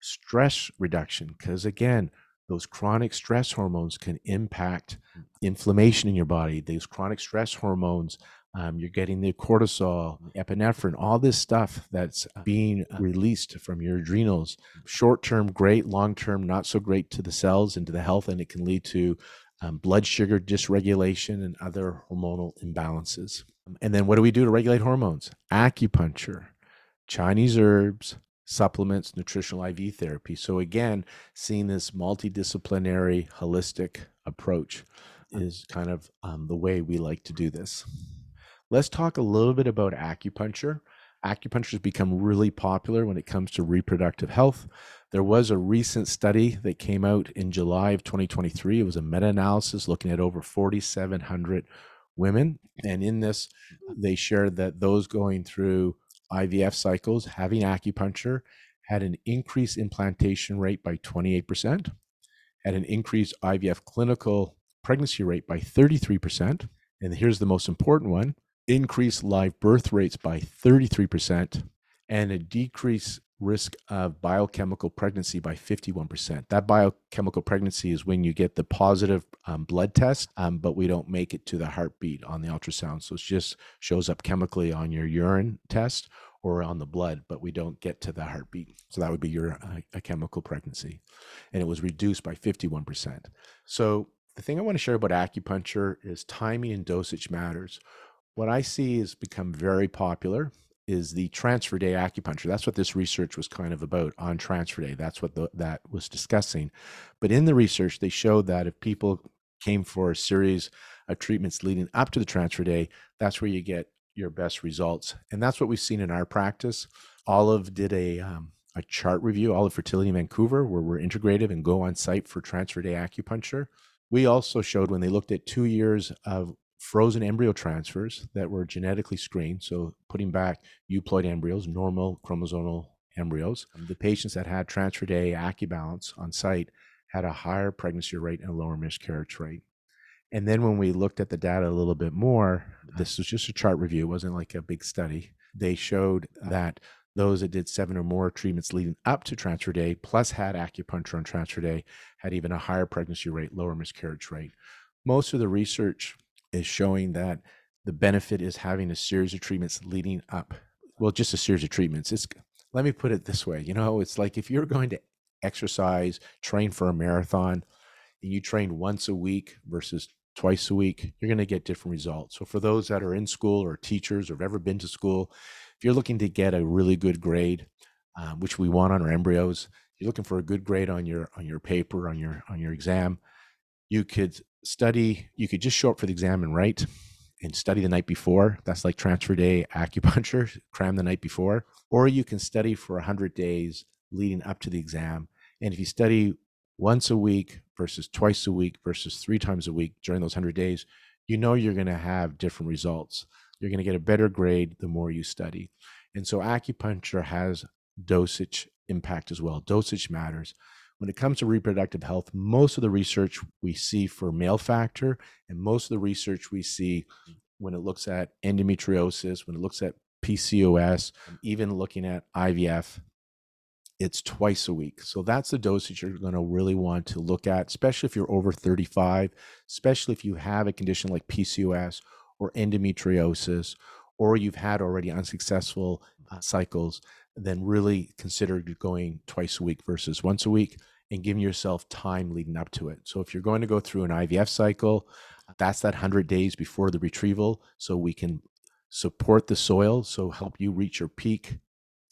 stress reduction, because again, those chronic stress hormones can impact mm. inflammation in your body. Those chronic stress hormones, um, you're getting the cortisol, mm. epinephrine, all this stuff that's uh. being released from your adrenals. Mm. Short term, great. Long term, not so great to the cells and to the health, and it can lead to um, blood sugar dysregulation and other hormonal imbalances. And then what do we do to regulate hormones? Acupuncture, Chinese herbs, supplements, nutritional IV therapy. So, again, seeing this multidisciplinary, holistic approach is kind of um, the way we like to do this. Let's talk a little bit about acupuncture. Acupuncture has become really popular when it comes to reproductive health. There was a recent study that came out in July of 2023. It was a meta analysis looking at over 4,700 women. And in this, they shared that those going through IVF cycles having acupuncture had an increased implantation rate by 28%, had an increased IVF clinical pregnancy rate by 33%. And here's the most important one increased live birth rates by 33%, and a decrease risk of biochemical pregnancy by 51%. That biochemical pregnancy is when you get the positive um, blood test, um, but we don't make it to the heartbeat on the ultrasound. So it just shows up chemically on your urine test or on the blood, but we don't get to the heartbeat. So that would be your uh, a chemical pregnancy. And it was reduced by 51%. So the thing I want to share about acupuncture is timing and dosage matters. What I see has become very popular is the transfer day acupuncture. That's what this research was kind of about on transfer day. That's what the, that was discussing. But in the research, they showed that if people came for a series of treatments leading up to the transfer day, that's where you get your best results. And that's what we've seen in our practice. Olive did a um, a chart review, Olive Fertility in Vancouver, where we're integrative and go on site for transfer day acupuncture. We also showed when they looked at two years of frozen embryo transfers that were genetically screened, so putting back euploid embryos, normal chromosomal embryos. Um, the patients that had transfer day AcuBalance on site had a higher pregnancy rate and a lower miscarriage rate. And then when we looked at the data a little bit more, this was just a chart review, it wasn't like a big study. They showed that those that did seven or more treatments leading up to transfer day, plus had acupuncture on transfer day, had even a higher pregnancy rate, lower miscarriage rate. Most of the research is showing that the benefit is having a series of treatments leading up. Well, just a series of treatments. It's let me put it this way. You know, it's like if you're going to exercise, train for a marathon, and you train once a week versus twice a week, you're going to get different results. So for those that are in school or teachers or have ever been to school, if you're looking to get a really good grade, um, which we want on our embryos, you're looking for a good grade on your on your paper on your on your exam, you could study, you could just show up for the exam and write and study the night before. That's like transfer day acupuncture, (laughs) cram the night before. Or you can study for 100 days leading up to the exam. And if you study once a week versus twice a week versus three times a week during those 100 days, you know you're going to have different results. You're going to get a better grade the more you study. And so acupuncture has dosage impact as well. Dosage matters when it comes to reproductive health, most of the research we see for male factor and most of the research we see when it looks at endometriosis, when it looks at PCOS, even looking at IVF, it's twice a week. So that's the dosage you're going to really want to look at, especially if you're over 35, especially if you have a condition like PCOS or endometriosis, or you've had already unsuccessful uh, cycles then really consider going twice a week versus once a week and giving yourself time leading up to it. So if you're going to go through an IVF cycle, that's that 100 days before the retrieval so we can support the soil so help you reach your peak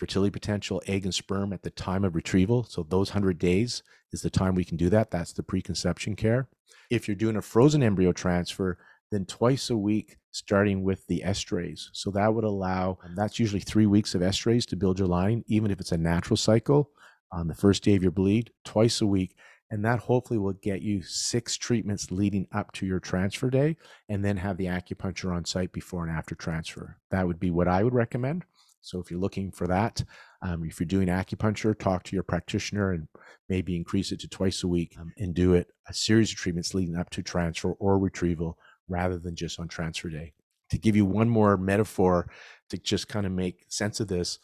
fertility potential egg and sperm at the time of retrieval. So those 100 days is the time we can do that. That's the preconception care. If you're doing a frozen embryo transfer, then twice a week, starting with the Estrace. So that would allow, um, that's usually three weeks of Estrace to build your line, even if it's a natural cycle on the first day of your bleed, twice a week. And that hopefully will get you six treatments leading up to your transfer day, and then have the acupuncture on site before and after transfer. That would be what I would recommend. So if you're looking for that, um, if you're doing acupuncture, talk to your practitioner and maybe increase it to twice a week um, and do it a series of treatments leading up to transfer or retrieval rather than just on transfer day. To give you one more metaphor to just kind of make sense of this,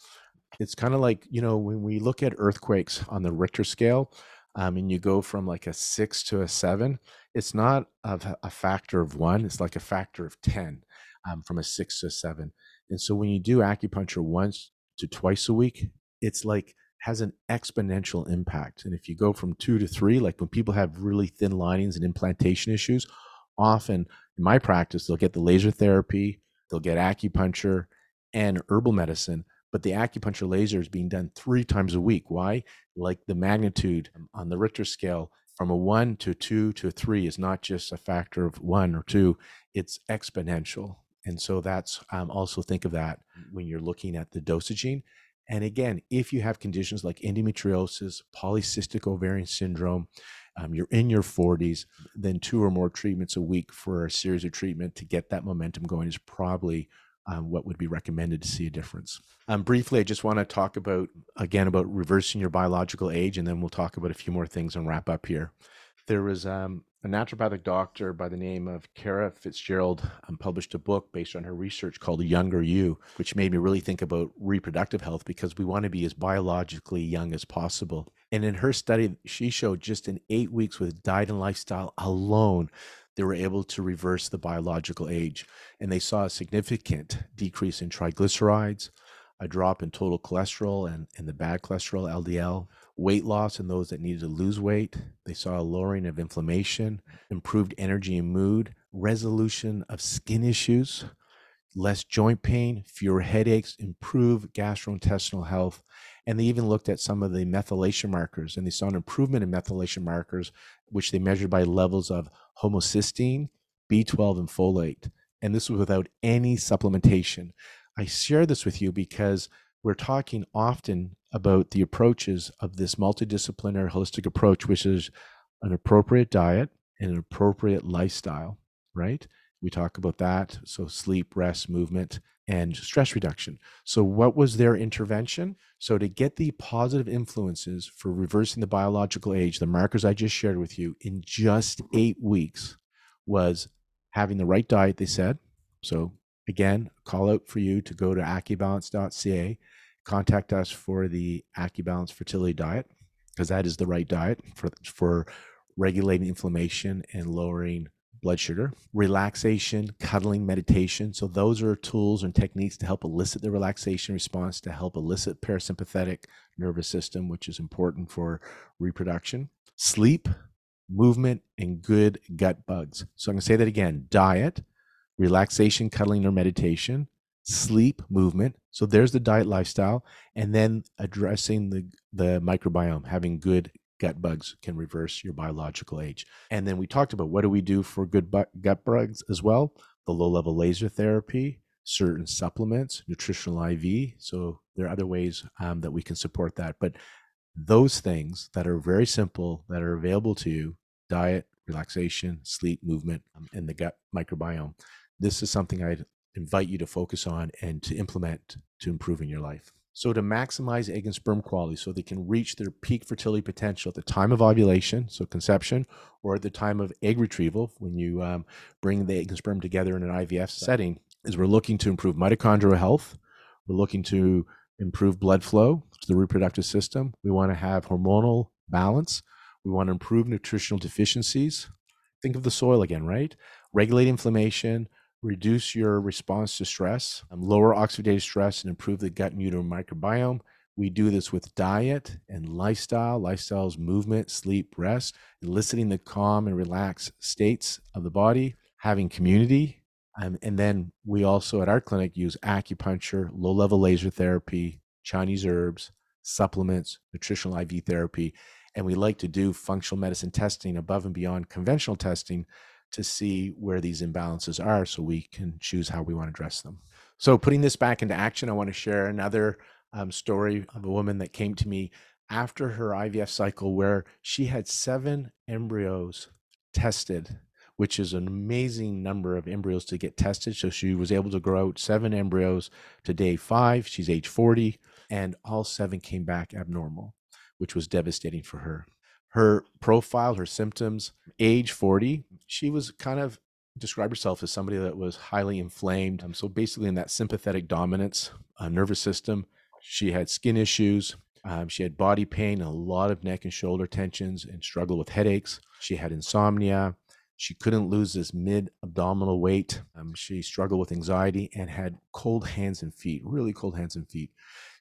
it's kind of like, you know, when we look at earthquakes on the Richter scale, um, and you go from like a six to a seven, it's not a, a factor of one, it's like a factor of 10 um, from a six to a seven. And so when you do acupuncture once to twice a week, it's like has an exponential impact. And if you go from two to three, like when people have really thin linings and implantation issues, often in my practice, they'll get the laser therapy, they'll get acupuncture and herbal medicine, but the acupuncture laser is being done three times a week. Why? Like the magnitude on the Richter scale from a one to two to three is not just a factor of one or two, it's exponential. And so that's um, also think of that when you're looking at the dosaging. And again, if you have conditions like endometriosis, polycystic ovarian syndrome, um, you're in your 40s, then two or more treatments a week for a series of treatment to get that momentum going is probably um, what would be recommended to see a difference. Um, briefly, I just want to talk about again about reversing your biological age, and then we'll talk about a few more things and wrap up here. There was um, a naturopathic doctor by the name of Kara Fitzgerald um, published a book based on her research called Younger You, which made me really think about reproductive health because we want to be as biologically young as possible. And in her study, she showed just in eight weeks with diet and lifestyle alone, they were able to reverse the biological age. And they saw a significant decrease in triglycerides, a drop in total cholesterol and, and the bad cholesterol, LDL, weight loss in those that needed to lose weight. They saw a lowering of inflammation, improved energy and mood, resolution of skin issues, less joint pain, fewer headaches, improved gastrointestinal health. And they even looked at some of the methylation markers and they saw an improvement in methylation markers, which they measured by levels of homocysteine, B12, and folate. And this was without any supplementation. I share this with you because we're talking often about the approaches of this multidisciplinary holistic approach, which is an appropriate diet and an appropriate lifestyle, right? We talk about that. So, sleep, rest, movement, and stress reduction. So, what was their intervention? So, to get the positive influences for reversing the biological age, the markers I just shared with you in just eight weeks was having the right diet, they said. So, again, call out for you to go to acubalance.ca contact us for the AcuBalance fertility diet because that is the right diet for for regulating inflammation and lowering blood sugar. Relaxation, cuddling, meditation. So those are tools and techniques to help elicit the relaxation response to help elicit parasympathetic nervous system, which is important for reproduction. Sleep, movement, and good gut bugs. So I'm going to say that again: diet, relaxation, cuddling, or meditation sleep, movement. So there's the diet lifestyle, and then addressing the the microbiome, having good gut bugs can reverse your biological age. And then we talked about what do we do for good bu- gut bugs as well? The low level laser therapy, certain supplements, nutritional IV. So there are other ways um, that we can support that. But those things that are very simple that are available to you diet, relaxation, sleep, movement, um, and the gut microbiome. This is something I'd invite you to focus on and to implement to improving your life. So, to maximize egg and sperm quality so they can reach their peak fertility potential at the time of ovulation, so conception, or at the time of egg retrieval, when you um, bring the egg and sperm together in an IVF setting, is we're looking to improve mitochondrial health. We're looking to improve blood flow to the reproductive system. We want to have hormonal balance. We want to improve nutritional deficiencies. Think of the soil again, right? Regulate inflammation, reduce your response to stress, um, lower oxidative stress, and improve the gut and uterine microbiome. We do this with diet and lifestyle. Lifestyles, movement, sleep, rest, eliciting the calm and relaxed states of the body, having community. Um, and then we also at our clinic use acupuncture, low level laser therapy, Chinese herbs, supplements, nutritional IV therapy. And we like to do functional medicine testing above and beyond conventional testing to see where these imbalances are so we can choose how we want to address them. So, putting this back into action, I want to share another um, story of a woman that came to me after her IVF cycle where she had seven embryos tested, which is an amazing number of embryos to get tested. So, she was able to grow out seven embryos to day five. She's age 40, and all seven came back abnormal, which was devastating for her her profile, her symptoms, age 40, she was kind of described herself as somebody that was highly inflamed. Um, so basically, in that sympathetic dominance uh, nervous system, she had skin issues. Um, she had body pain, a lot of neck and shoulder tensions, and struggle with headaches. She had insomnia. She couldn't lose this mid abdominal weight. Um, she struggled with anxiety and had cold hands and feet, really cold hands and feet.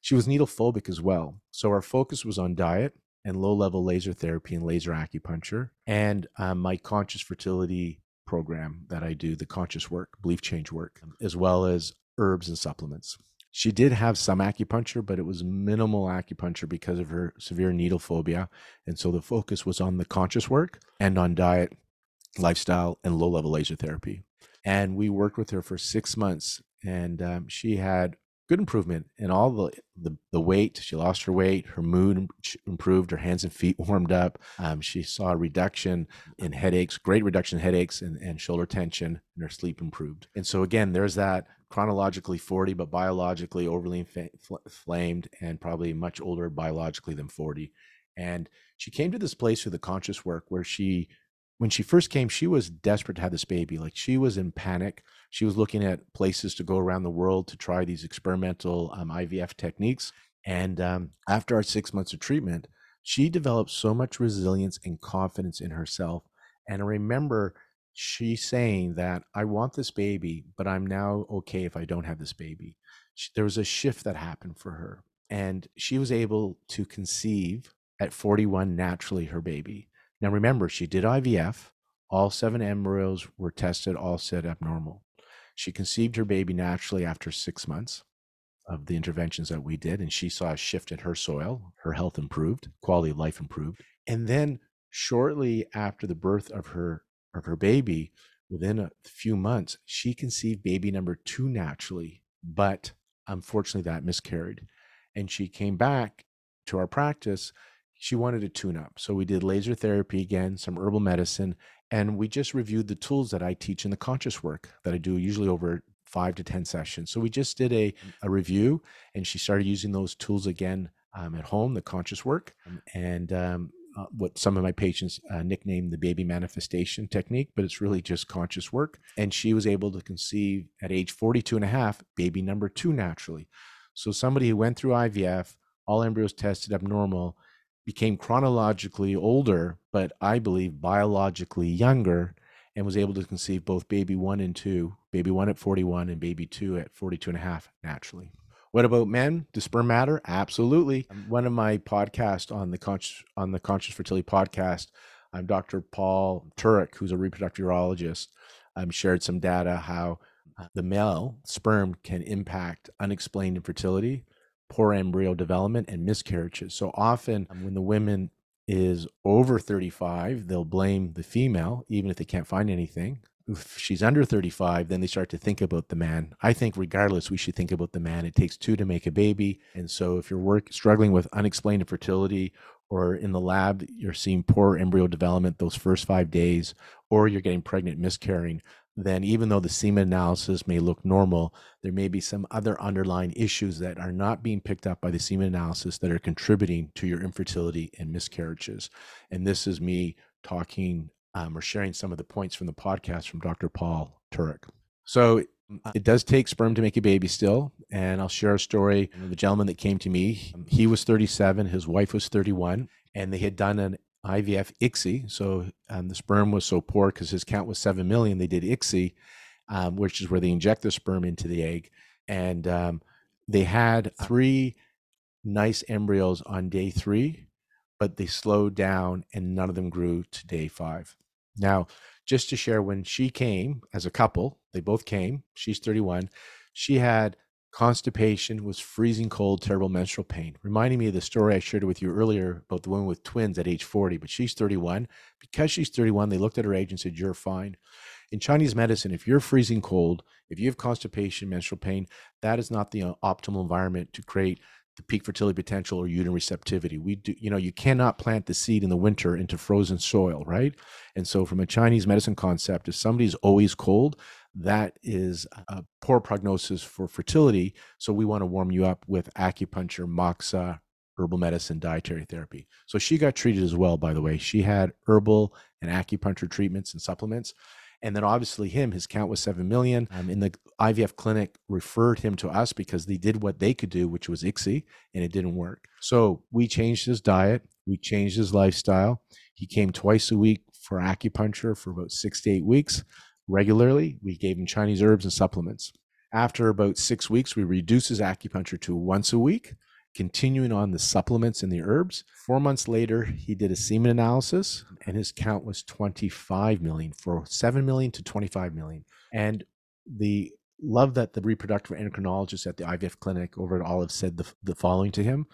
She was needle phobic as well. So our focus was on diet and low level laser therapy and laser acupuncture, and um, my conscious fertility program that I do, the conscious work, belief change work, as well as herbs and supplements. She did have some acupuncture, but it was minimal acupuncture because of her severe needle phobia. And so the focus was on the conscious work and on diet, lifestyle, and low level laser therapy. And we worked with her for six months, and um, she had good improvement in all the, the, the weight. She lost her weight. Her mood improved. Her hands and feet (laughs) warmed up. Um, she saw a reduction in headaches, great reduction in headaches and, and shoulder tension, and her sleep improved. And so again, there's that chronologically 40, but biologically overly inflamed and probably much older biologically than 40. And she came to this place through the conscious work where she when she first came, she was desperate to have this baby. Like she was in panic. She was looking at places to go around the world to try these experimental um, IVF techniques. And um, after our six months of treatment, she developed so much resilience and confidence in herself. And I remember she saying that I want this baby, but I'm now okay if I don't have this baby. She, there was a shift that happened for her. And she was able to conceive at 41 naturally her baby. Now remember, she did IVF. All seven embryos were tested, all said abnormal. She conceived her baby naturally after six months of the interventions that we did, and she saw a shift in her soil. Her health improved, quality of life improved. And then shortly after the birth of her of her baby, within a few months, she conceived baby number two naturally, but unfortunately that miscarried. And she came back to our practice she wanted to tune up. So we did laser therapy again, some herbal medicine, and we just reviewed the tools that I teach in the conscious work that I do usually over five to 10 sessions. So we just did a, mm. a review and she started using those tools again um, at home, the conscious work. And um, uh, what some of my patients uh, nicknamed the baby manifestation technique, but it's really just conscious work. And she was able to conceive at age 42 and a half, baby number two naturally. So somebody who went through IVF, all embryos tested abnormal, became chronologically older, but I believe biologically younger, and was able to conceive both baby one and two, baby one at 41 and baby two at 42 and a half naturally. What about men? Does sperm matter? Absolutely. One of my podcasts on the conscious on the conscious fertility podcast, I'm Dr. Paul Turek, who's a reproductive urologist. Um, shared some data how uh, the male sperm can impact unexplained infertility, poor embryo development and miscarriages. So often um, when the women is over 35, they'll blame the female, even if they can't find anything. If she's under 35, then they start to think about the man. I think, regardless, we should think about the man. It takes two to make a baby. And so, if you're work, struggling with unexplained infertility, or in the lab, you're seeing poor embryo development those first five days, or you're getting pregnant miscarrying, then even though the semen analysis may look normal, there may be some other underlying issues that are not being picked up by the semen analysis that are contributing to your infertility and miscarriages. And this is me talking um, or sharing some of the points from the podcast from Dr. Paul Turek. So uh it does take sperm to make a baby still. And I'll share a story. Of the gentleman that came to me, he was 37, his wife was 31, and they had done an IVF ICSI. So um, the sperm was so poor because his count was 7 million. They did ICSI, um, which is where they inject the sperm into the egg. And um, they had three nice embryos on day three, but they slowed down and none of them grew to day five. Now, just to share, when she came as a couple, they both came, she's 31, she had constipation, was freezing cold, terrible menstrual pain. Reminding me of the story I shared with you earlier about the woman with twins at age 40, but she's 31. Because she's 31, they looked at her age and said, You're fine. In Chinese medicine, if you're freezing cold, if you have constipation, menstrual pain, that is not the uh, optimal environment to create the peak fertility potential or uterine receptivity. We do, you know, you cannot plant the seed in the winter into frozen soil, right? And so, from a Chinese medicine concept, if somebody's always cold, that is a poor prognosis for fertility. So we want to warm you up with acupuncture, moxa, herbal medicine, dietary therapy. So she got treated as well, by the way. She had herbal and acupuncture treatments and supplements. And then obviously him, his count was 7 million. Um, in the IVF clinic referred him to us because they did what they could do, which was ICSI, and it didn't work. So we changed his diet. We changed his lifestyle. He came twice a week for acupuncture for about six to eight weeks regularly. We gave him Chinese herbs and supplements. After about six weeks, we reduced his acupuncture to once a week, continuing on the supplements and the herbs. Four months later, he did a semen analysis, and his count was 25 million for 7 million to 25 million. And the love that the reproductive endocrinologist at the IVF clinic over at Olive said the, the following to him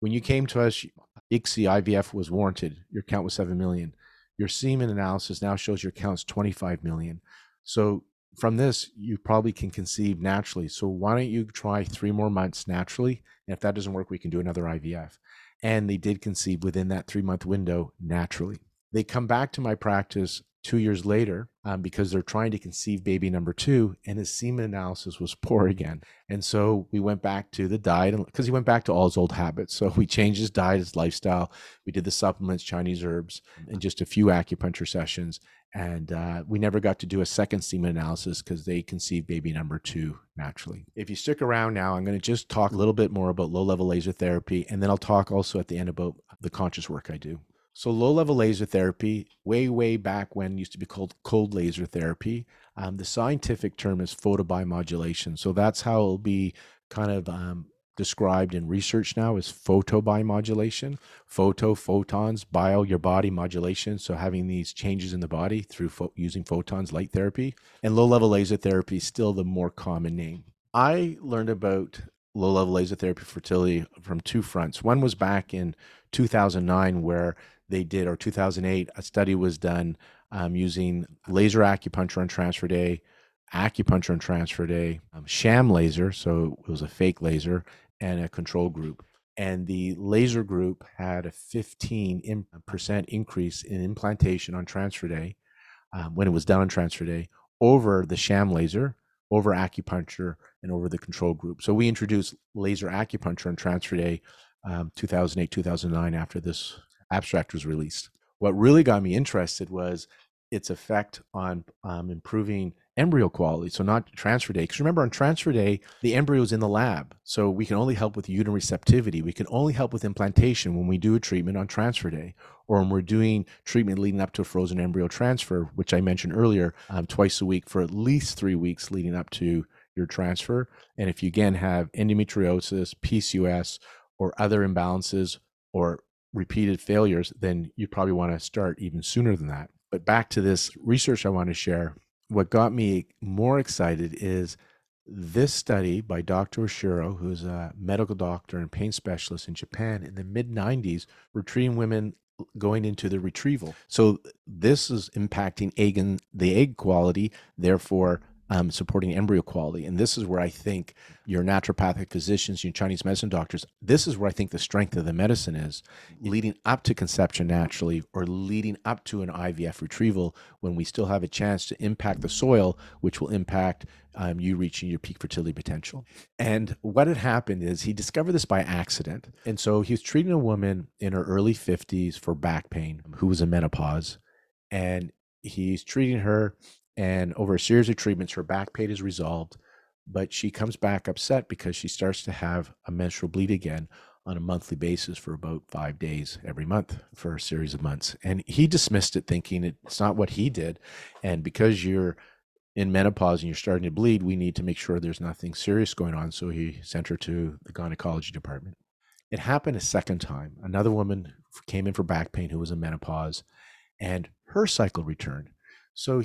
When you came to us, ICSI IVF was warranted. Your count was 7 million. Your semen analysis now shows your count's 25 million. So from this, you probably can conceive naturally. So why don't you try three more months naturally? And if that doesn't work, we can do another IVF. And they did conceive within that three month window naturally. They come back to my practice two years later um, because they're trying to conceive baby number two and his semen analysis was poor again and so we went back to the diet because he went back to all his old habits so (laughs) we changed his diet his lifestyle we did the supplements chinese herbs and just a few acupuncture sessions and uh, we never got to do a second semen analysis because they conceived baby number two naturally. If you stick around now, I'm going to just talk a little bit more about low level laser therapy, and then I'll talk also at the end about the conscious work I do. So low level laser therapy, way, way back when used to be called cold laser therapy. Um, the scientific term is photobiomodulation. So that's how it'll be kind of um, described in research now is photobiomodulation. Photo, photons, bio, your body modulation. So having these changes in the body through fo- using photons, light therapy. And low level laser therapy is still the more common name. I learned about low level laser therapy fertility from two fronts. One was back in 2009, where they did, or 2008, a study was done um, using laser acupuncture on transfer day, acupuncture on transfer day, um, sham laser, so it was a fake laser, and a control group. And the laser group had a 15% increase in implantation on transfer day um, when it was done on transfer day over the sham laser, over acupuncture, and over the control group. So we introduced laser acupuncture on transfer day um, 2008, 2009 after this abstract was released. What really got me interested was its effect on um, improving embryo quality. So not transfer day. Because remember, on transfer day, the embryo is in the lab. So we can only help with uterine receptivity. We can only help with implantation when we do a treatment on transfer day, or when we're doing treatment leading up to a frozen embryo transfer, which I mentioned earlier, um, twice a week for at least three weeks leading up to your transfer. And if you again have endometriosis, PCOS, or other imbalances or repeated failures, then you probably want to start even sooner than that. But back to this research I want to share. What got me more excited is this study by Dr. Oshiro, who's a medical doctor and pain specialist in Japan in the mid 90s, were treating women going into the retrieval. So this is impacting egg and the egg quality, therefore um, supporting embryo quality. And this is where I think your naturopathic physicians, your Chinese medicine doctors, this is where I think the strength of the medicine is leading up to conception naturally or leading up to an IVF retrieval when we still have a chance to impact the soil, which will impact um, you reaching your peak fertility potential. And what had happened is he discovered this by accident. And so he was treating a woman in her early 50s for back pain who was in menopause. And he's treating her and over a series of treatments, her back pain is resolved, but she comes back upset because she starts to have a menstrual bleed again on a monthly basis for about five days every month for a series of months. And he dismissed it, thinking it's not what he did. And because you're in menopause and you're starting to bleed, we need to make sure there's nothing serious going on. So he sent her to the gynecology department. It happened a second time. Another woman came in for back pain who was in menopause, and her cycle returned. So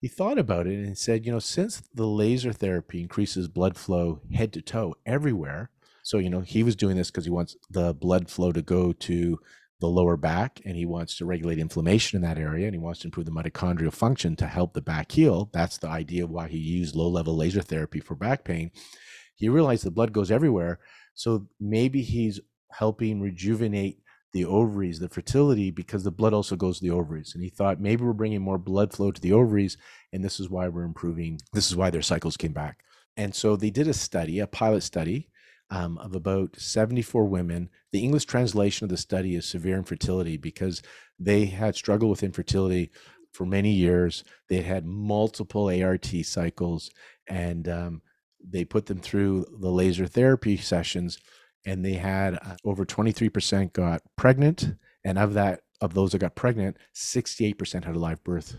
he thought about it and said, you know, since the laser therapy increases blood flow head to toe everywhere, so you know he was doing this because he wants the blood flow to go to the lower back and he wants to regulate inflammation in that area and he wants to improve the mitochondrial function to help the back heal. That's the idea of why he used low level laser therapy for back pain. He realized the blood goes everywhere. So maybe he's helping rejuvenate the ovaries, the fertility, because the blood also goes to the ovaries. And he thought maybe we're bringing more blood flow to the ovaries, and this is why we're improving. This is why their cycles came back. And so they did a study, a pilot study um, of about 74 women. The English translation of the study is severe infertility because they had struggled with infertility for many years. They had multiple ART cycles, and um, they put them through the laser therapy sessions, and they had uh, over 23% got pregnant, and of that, of those that got pregnant, 68% had a live birth,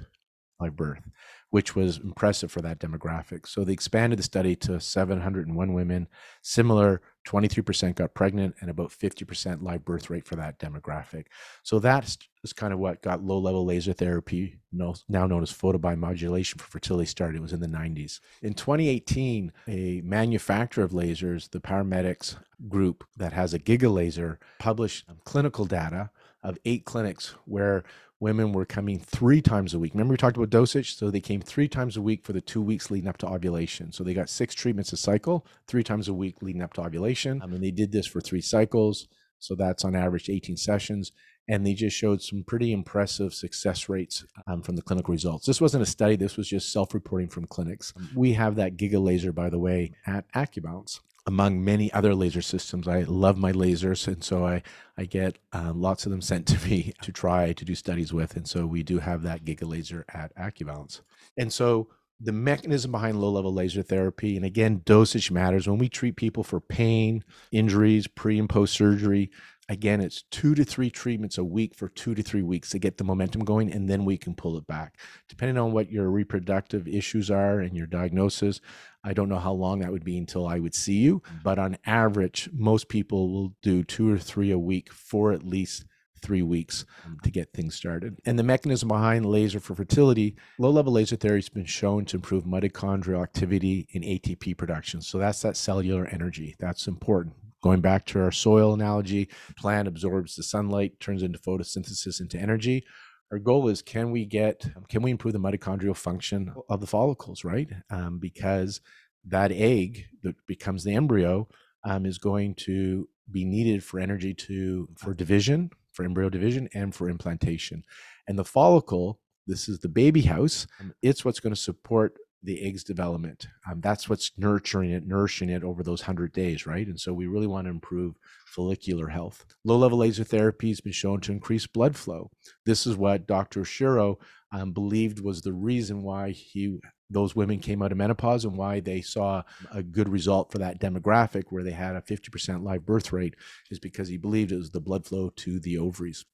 live birth which was impressive for that demographic. So they expanded the study to 701 women. Similar, 23% got pregnant and about 50% live birth rate for that demographic. So that is kind of what got low level laser therapy, now known as photobiomodulation for fertility, started. It was in the 90s. In 2018, a manufacturer of lasers, the Paramedics group that has a giga laser, published clinical data of eight clinics where women were coming three times a week. Remember, we talked about dosage? So they came three times a week for the two weeks leading up to ovulation. So they got six treatments a cycle, three times a week leading up to ovulation. I mean, they did this for three cycles. So that's on average 18 sessions. And they just showed some pretty impressive success rates um, from the clinical results. This wasn't a study, this was just self reporting from clinics. We have that Giga laser, by the way, at AcuBalance among many other laser systems. I love my lasers, and so I I get uh, lots of them (laughs) sent to me to try to do studies with, and so we do have that Giga laser at AcuBalance. And so the mechanism behind low level laser therapy, and again, dosage matters. When we treat people for pain, injuries, pre and post surgery, again, it's two to three treatments a week for two to three weeks to get the momentum going, and then we can pull it back. Depending on what your reproductive issues are and your diagnosis, I don't know how long that would be until I would see you, but on average, most people will do two or three a week for at least three weeks mm. to get things started. And the mechanism behind laser for fertility, low level laser therapy has been shown to improve mitochondrial activity in ATP production. So that's that cellular energy. That's important. Going back to our soil analogy, plant absorbs the sunlight, turns into photosynthesis into energy. Our goal is can we get can we improve the mitochondrial function of the follicles, right? Um, because that egg that becomes the embryo um, is going to be needed for energy to for division, for embryo division, and for implantation. And the follicle, this is the baby house. It's what's going to support the egg's development. Um, that's what's nurturing it, nourishing it over those 100 days, right? And so we really want to improve follicular health. Low level laser therapy has been shown to increase blood flow. This is what Dr. Shiro um, believed was the reason why he those women came out of menopause and why they saw a good result for that demographic where they had a 50% live birth rate is because he believed it was the blood flow to the ovaries.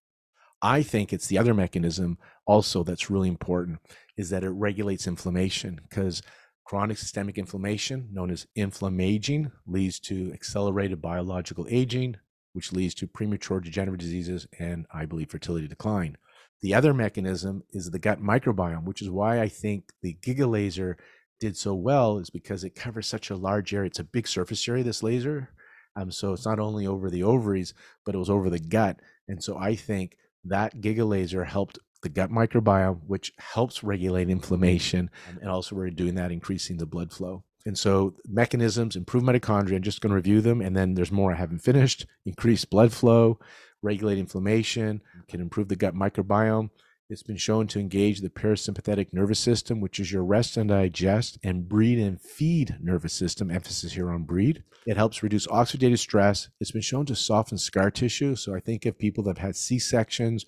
I think it's the other mechanism also that's really important is that it regulates inflammation because chronic systemic inflammation, known as inflammaging, leads to accelerated biological aging, which leads to premature degenerative diseases and I believe fertility decline. The other mechanism is the gut microbiome, which is why I think the Giga laser did so well is because it covers such a large area. It's a big surface area, this laser. Um, so it's not only over the ovaries, but it was over the gut. And so I think that giga laser helped the gut microbiome, which helps regulate inflammation. Um, and also, we're doing that, increasing the blood flow. And so, mechanisms, improve mitochondria. I'm just going to review them. And then there's more I haven't finished. Increase blood flow, regulate inflammation, can improve the gut microbiome, it's been shown to engage the parasympathetic nervous system, which is your rest and digest and breed and feed nervous system, emphasis here on breed. It helps reduce oxidative stress. It's been shown to soften scar tissue. So I think of people that have had C sections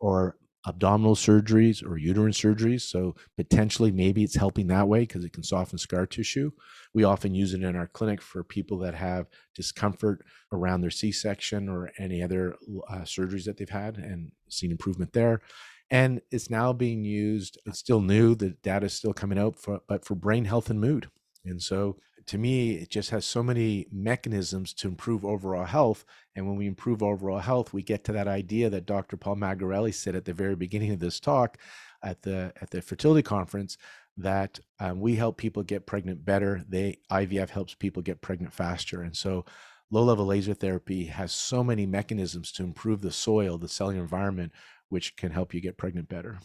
or abdominal surgeries or uterine surgeries. So potentially, maybe it's helping that way because it can soften scar tissue. We often use it in our clinic for people that have discomfort around their C section or any other uh, surgeries that they've had and seen improvement there and it's now being used it's still new the data is still coming out for but for brain health and mood and so to me it just has so many mechanisms to improve overall health and when we improve overall health we get to that idea that dr paul magarelli said at the very beginning of this talk at the at the fertility conference that um, we help people get pregnant better. They IVF helps people get pregnant faster, and so low level laser therapy has so many mechanisms to improve the soil, the cellular environment, which can help you get pregnant better.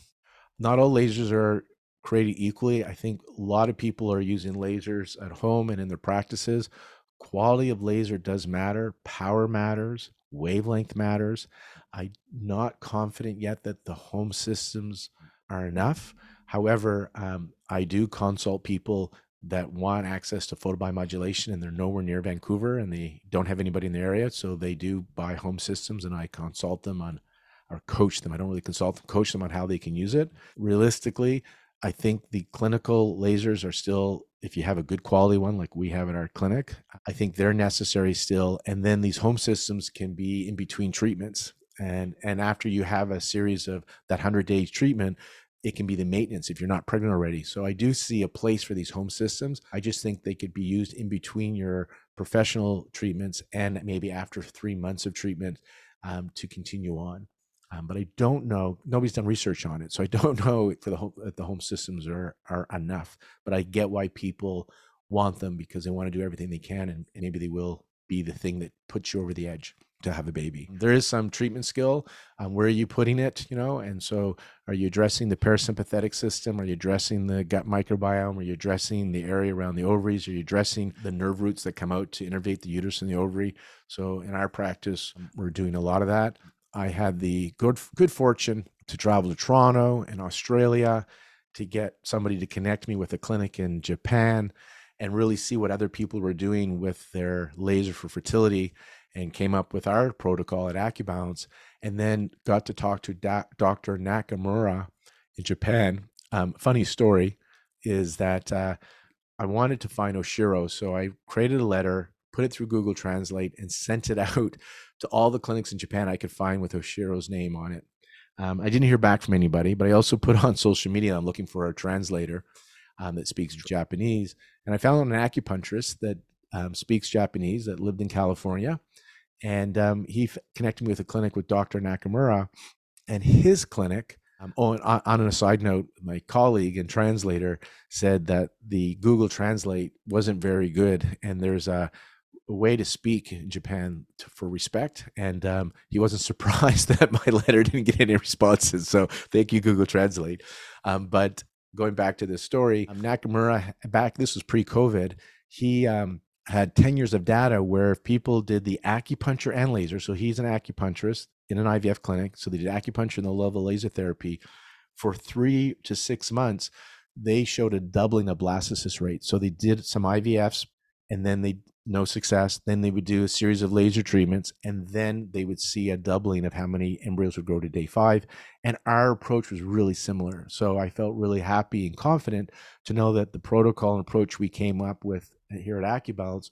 Not all lasers are created equally. I think a lot of people are using lasers at home and in their practices. Quality of laser does matter, power matters, wavelength matters. I'm not confident yet that the home systems are enough. However, um, I do consult people that want access to photobiomodulation and they're nowhere near Vancouver and they don't have anybody in the area. So they do buy home systems and I consult them on or coach them. I don't really consult them, coach them on how they can use it. Realistically, I think the clinical lasers are still, if you have a good quality one like we have at our clinic, I think they're necessary still. And then these home systems can be in between treatments. And and after you have a series of that 100 days treatment, it can be the maintenance if you're not pregnant already. So I do see a place for these home systems. I just think they could be used in between your professional treatments and maybe after three months of treatment um, to continue on. Um, but I don't know. Nobody's done research on it, so I (laughs) don't know for the home that the home systems are are enough. But I get why people want them because they want to do everything they can, and, and maybe they will be the thing that puts you over the edge to have a baby. There is some treatment skill. Um, where are you putting it? You know, and so are you addressing the parasympathetic system? Are you addressing the gut microbiome? Are you addressing the area around the ovaries? Are you addressing the nerve roots that come out to innervate the uterus and the ovary? So in our practice, we're doing a lot of that. I had the good good fortune to travel to Toronto and Australia to get somebody to connect me with a clinic in Japan and really see what other people were doing with their laser for fertility and came up with our protocol at AcuBalance and then got to talk to da- Dr. Nakamura in Japan. Um, funny story is that uh, I wanted to find Oshiro, so I created a letter, put it through Google Translate, and sent it (laughs) out to all the clinics in Japan I could find with Oshiro's name on it. Um, I didn't hear back from anybody, but I also put on social media. I'm looking for a translator um, that speaks Japanese, and I found an acupuncturist that um, speaks Japanese that lived in California, and um, he f- connected me with a clinic with Dr. Nakamura, and his clinic. Um, oh, on, on a side note, my colleague and translator said that the Google Translate wasn't very good, and there's a way to speak in Japan to, for respect, and um, he wasn't (laughs) surprised that my letter didn't get any responses. So thank you, Google Translate. Um, but going back to this story, um, Nakamura back this was pre-COVID. He um, had 10 years of data where people did the acupuncture and laser. So he's an acupuncturist in an IVF clinic. So they did acupuncture and the level laser therapy for three to six months. They showed a doubling of blastocyst rate. So they did some IVFs and then they no success. Then they would do a series of laser treatments, and then they would see a doubling of how many embryos would grow to day five. And our approach was really similar. So I felt really happy and confident to know that the protocol and approach we came up with here at AcuBalance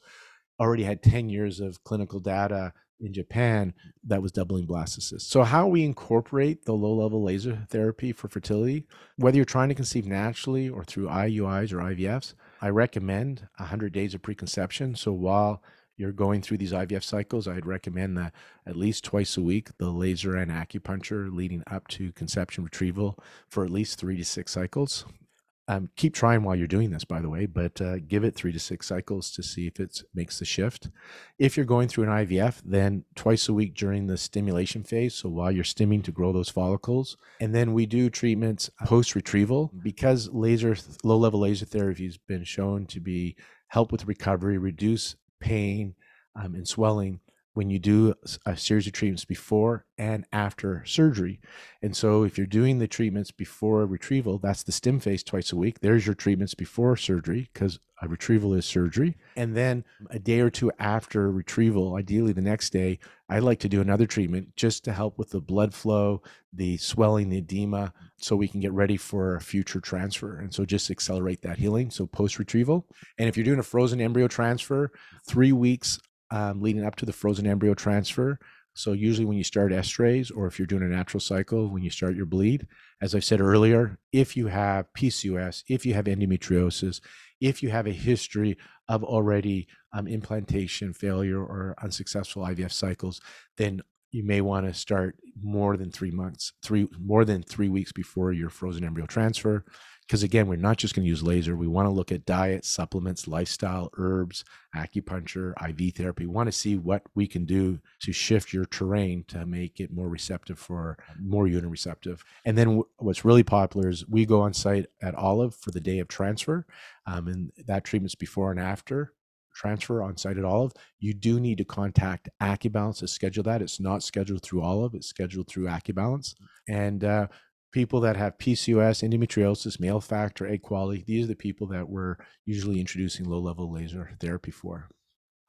already had 10 years of clinical data in Japan that was doubling blastocysts. So, how we incorporate the low level laser therapy for fertility, whether you're trying to conceive naturally or through IUIs or IVFs, I recommend 100 days of preconception. So while you're going through these IVF cycles, I'd recommend that at least twice a week, the laser and acupuncture leading up to conception retrieval for at least three to six cycles. Um, keep trying while you're doing this, by the way, but uh, give it three to six cycles to see if it makes the shift. If you're going through an IVF, then twice a week during the stimulation phase. So while you're stimming to grow those follicles. And then we do treatments post retrieval because laser, low level laser therapy has been shown to be help with recovery, reduce pain um, and swelling when you do a series of treatments before and after surgery. And so if you're doing the treatments before retrieval, that's the stim phase twice a week. There's your treatments before surgery because a retrieval is surgery. And then a day or two after retrieval, ideally the next day, I like to do another treatment just to help with the blood flow, the swelling, the edema, so we can get ready for a future transfer. And so just accelerate that healing. So post retrieval. And if you're doing a frozen embryo transfer, three weeks um, leading up to the frozen embryo transfer. So usually when you start Estrace or if you're doing a natural cycle, when you start your bleed, as I said earlier, if you have PCOS, if you have endometriosis, if you have a history of already um, implantation failure or unsuccessful IVF cycles, then you may want to start more than three months, three more than three weeks before your frozen embryo transfer. Because again, we're not just going to use laser. We want to look at diet, supplements, lifestyle, herbs, acupuncture, IV therapy. We want to see what we can do to shift your terrain to make it more receptive for more uterine receptive. And then what's really popular is we go on site at Olive for the day of transfer, um, and that treatment's before and after transfer on site at Olive, you do need to contact AcuBalance to schedule that. It's not scheduled through Olive, it's scheduled through AcuBalance. And uh, people that have PCOS, endometriosis, male factor, egg quality, these are the people that we're usually introducing low level laser therapy for.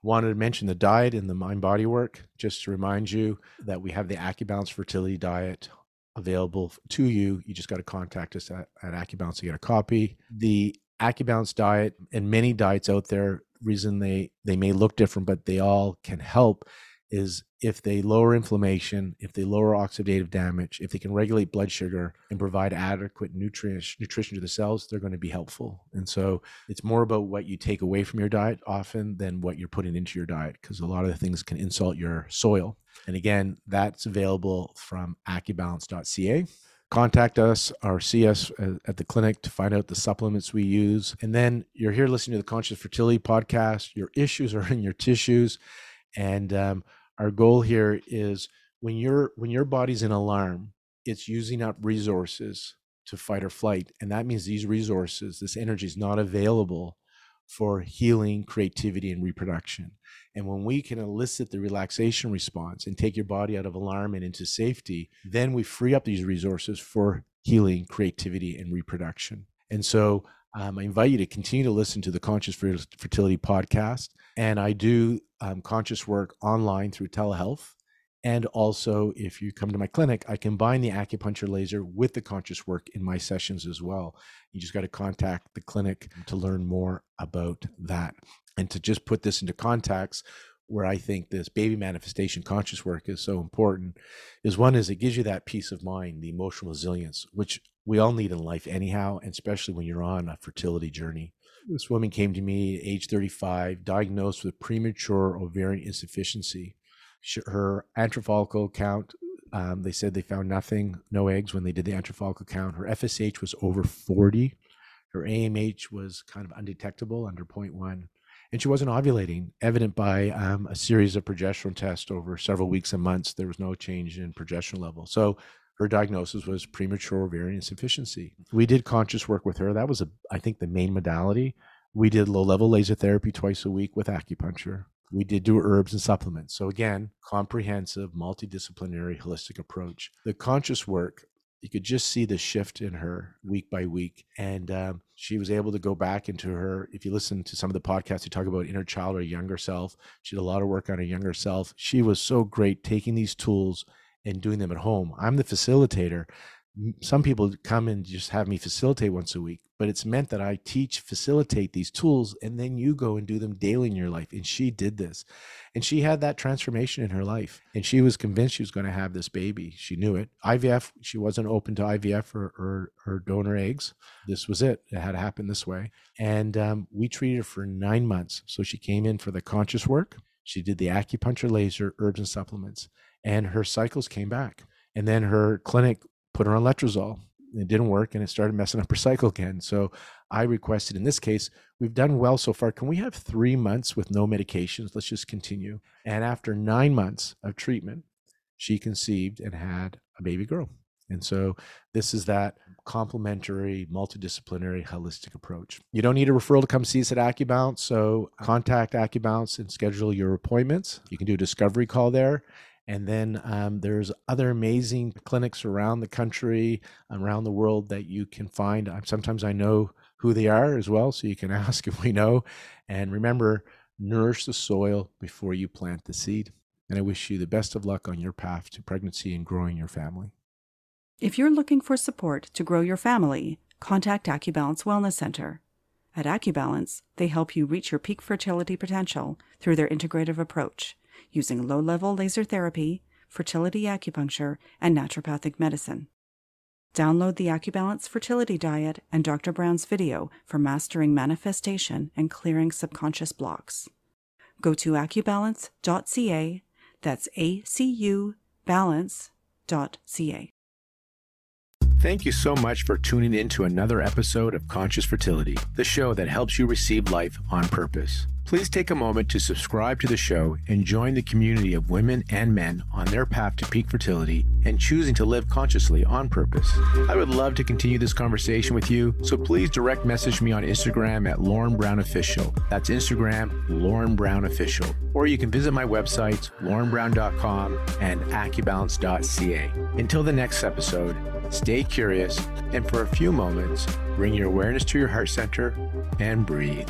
Wanted to mention the diet and the mind body work, just to remind you that we have the AcuBalance fertility diet available to you. You just got to contact us at, at AcuBalance to get a copy. The AcuBalance diet and many diets out there reason they they may look different, but they all can help is if they lower inflammation, if they lower oxidative damage, if they can regulate blood sugar and provide adequate nutrition nutrition to the cells, they're going to be helpful. And so it's more about what you take away from your diet often than what you're putting into your diet because a lot of the things can insult your soil. And again, that's available from acubalance.ca contact us or see us at the clinic to find out the supplements we use. And then you're here listening to the Conscious Fertility podcast. Your issues are in your tissues, and um, our goal here is when your when your body's in alarm, it's using up resources to fight or flight, and that means these resources, this energy, is not available for healing, creativity, and reproduction. And when we can elicit the relaxation response and take your body out of alarm and into safety, then we free up these resources for healing, creativity, and reproduction. And so um, I invite you to continue to listen to the Conscious Fertility podcast. And I do um, conscious work online through telehealth. And also, if you come to my clinic, I combine the acupuncture laser with the conscious work in my sessions as well. You just got to contact the clinic to learn more about that. And to just put this into context, where I think this baby manifestation conscious work is so important is one is it gives you that peace of mind, the emotional resilience, which we all need in life anyhow, and especially when you're on a fertility journey. This woman came to me at age 35, diagnosed with premature ovarian insufficiency her antral follicle count um, they said they found nothing, no eggs when they did the antral follicle count. Her FSH was over 40. Her AMH was kind of undetectable under 0.1. And she wasn't ovulating, evident by um, a series of progesterone tests over several weeks and months. There was no change in progesterone level. So her diagnosis was premature ovarian insufficiency. We did conscious work with her. That was, a, I think, the main modality. We did low level laser therapy twice a week with acupuncture we did do herbs and supplements. So again, comprehensive, multidisciplinary, holistic approach. The conscious work, you could just see the shift in her week by week, and um, she was able to go back into her. If you listen to some of the podcasts, you talk about inner child or younger self. She did a lot of work on her younger self. She was so great taking these tools and doing them at home. I'm the facilitator some people come and just have me facilitate once a week, but it's meant that I teach, facilitate these tools, and then you go and do them daily in your life. And she did this. And she had that transformation in her life. And she was convinced she was going to have this baby. She knew it. IVF, she wasn't open to IVF or, or, or donor eggs. This was it. It had to happen this way. And um, we treated her for nine months. So she came in for the conscious work. She did the acupuncture, laser, herbs, and supplements. And her cycles came back. And then her clinic put her on letrozole. It didn't work and it started messing up her cycle again. So I requested in this case, we've done well so far. Can we have three months with no medications? Let's just continue. And after nine months of treatment, she conceived and had a baby girl. And so this is that complementary, multidisciplinary, holistic approach. You don't need a referral to come see us at AcuBalance. So contact AcuBalance and schedule your appointments. You can do a discovery call there and then um, there's other amazing clinics around the country, around the world that you can find. Sometimes I know who they are as well, so you can (laughs) ask if we know. And remember, nourish the soil before you plant the seed. And I wish you the best of luck on your path to pregnancy and growing your family. If you're looking for support to grow your family, contact AcuBalance Wellness Center. At AcuBalance, they help you reach your peak fertility potential through their integrative approach using low level laser therapy, fertility acupuncture, and naturopathic medicine. Download the AcuBalance Fertility Diet and Dr. Brown's video for mastering manifestation and clearing subconscious blocks. Go to acubalance.ca, that's A C U balance.ca. Thank you so much for tuning in to another episode of Conscious Fertility, the show that helps you receive life on purpose. Please take a moment to subscribe to the show and join the community of women and men on their path to peak fertility and choosing to live consciously on purpose. I would love to continue this conversation with you, so please direct message me on Instagram at Lorne Brown Official. That's Instagram, Lorne Brown Official. Or you can visit my websites, lornebrown.com and acubalance.ca. Until the next episode, stay curious and for a few moments, bring your awareness to your heart center and breathe.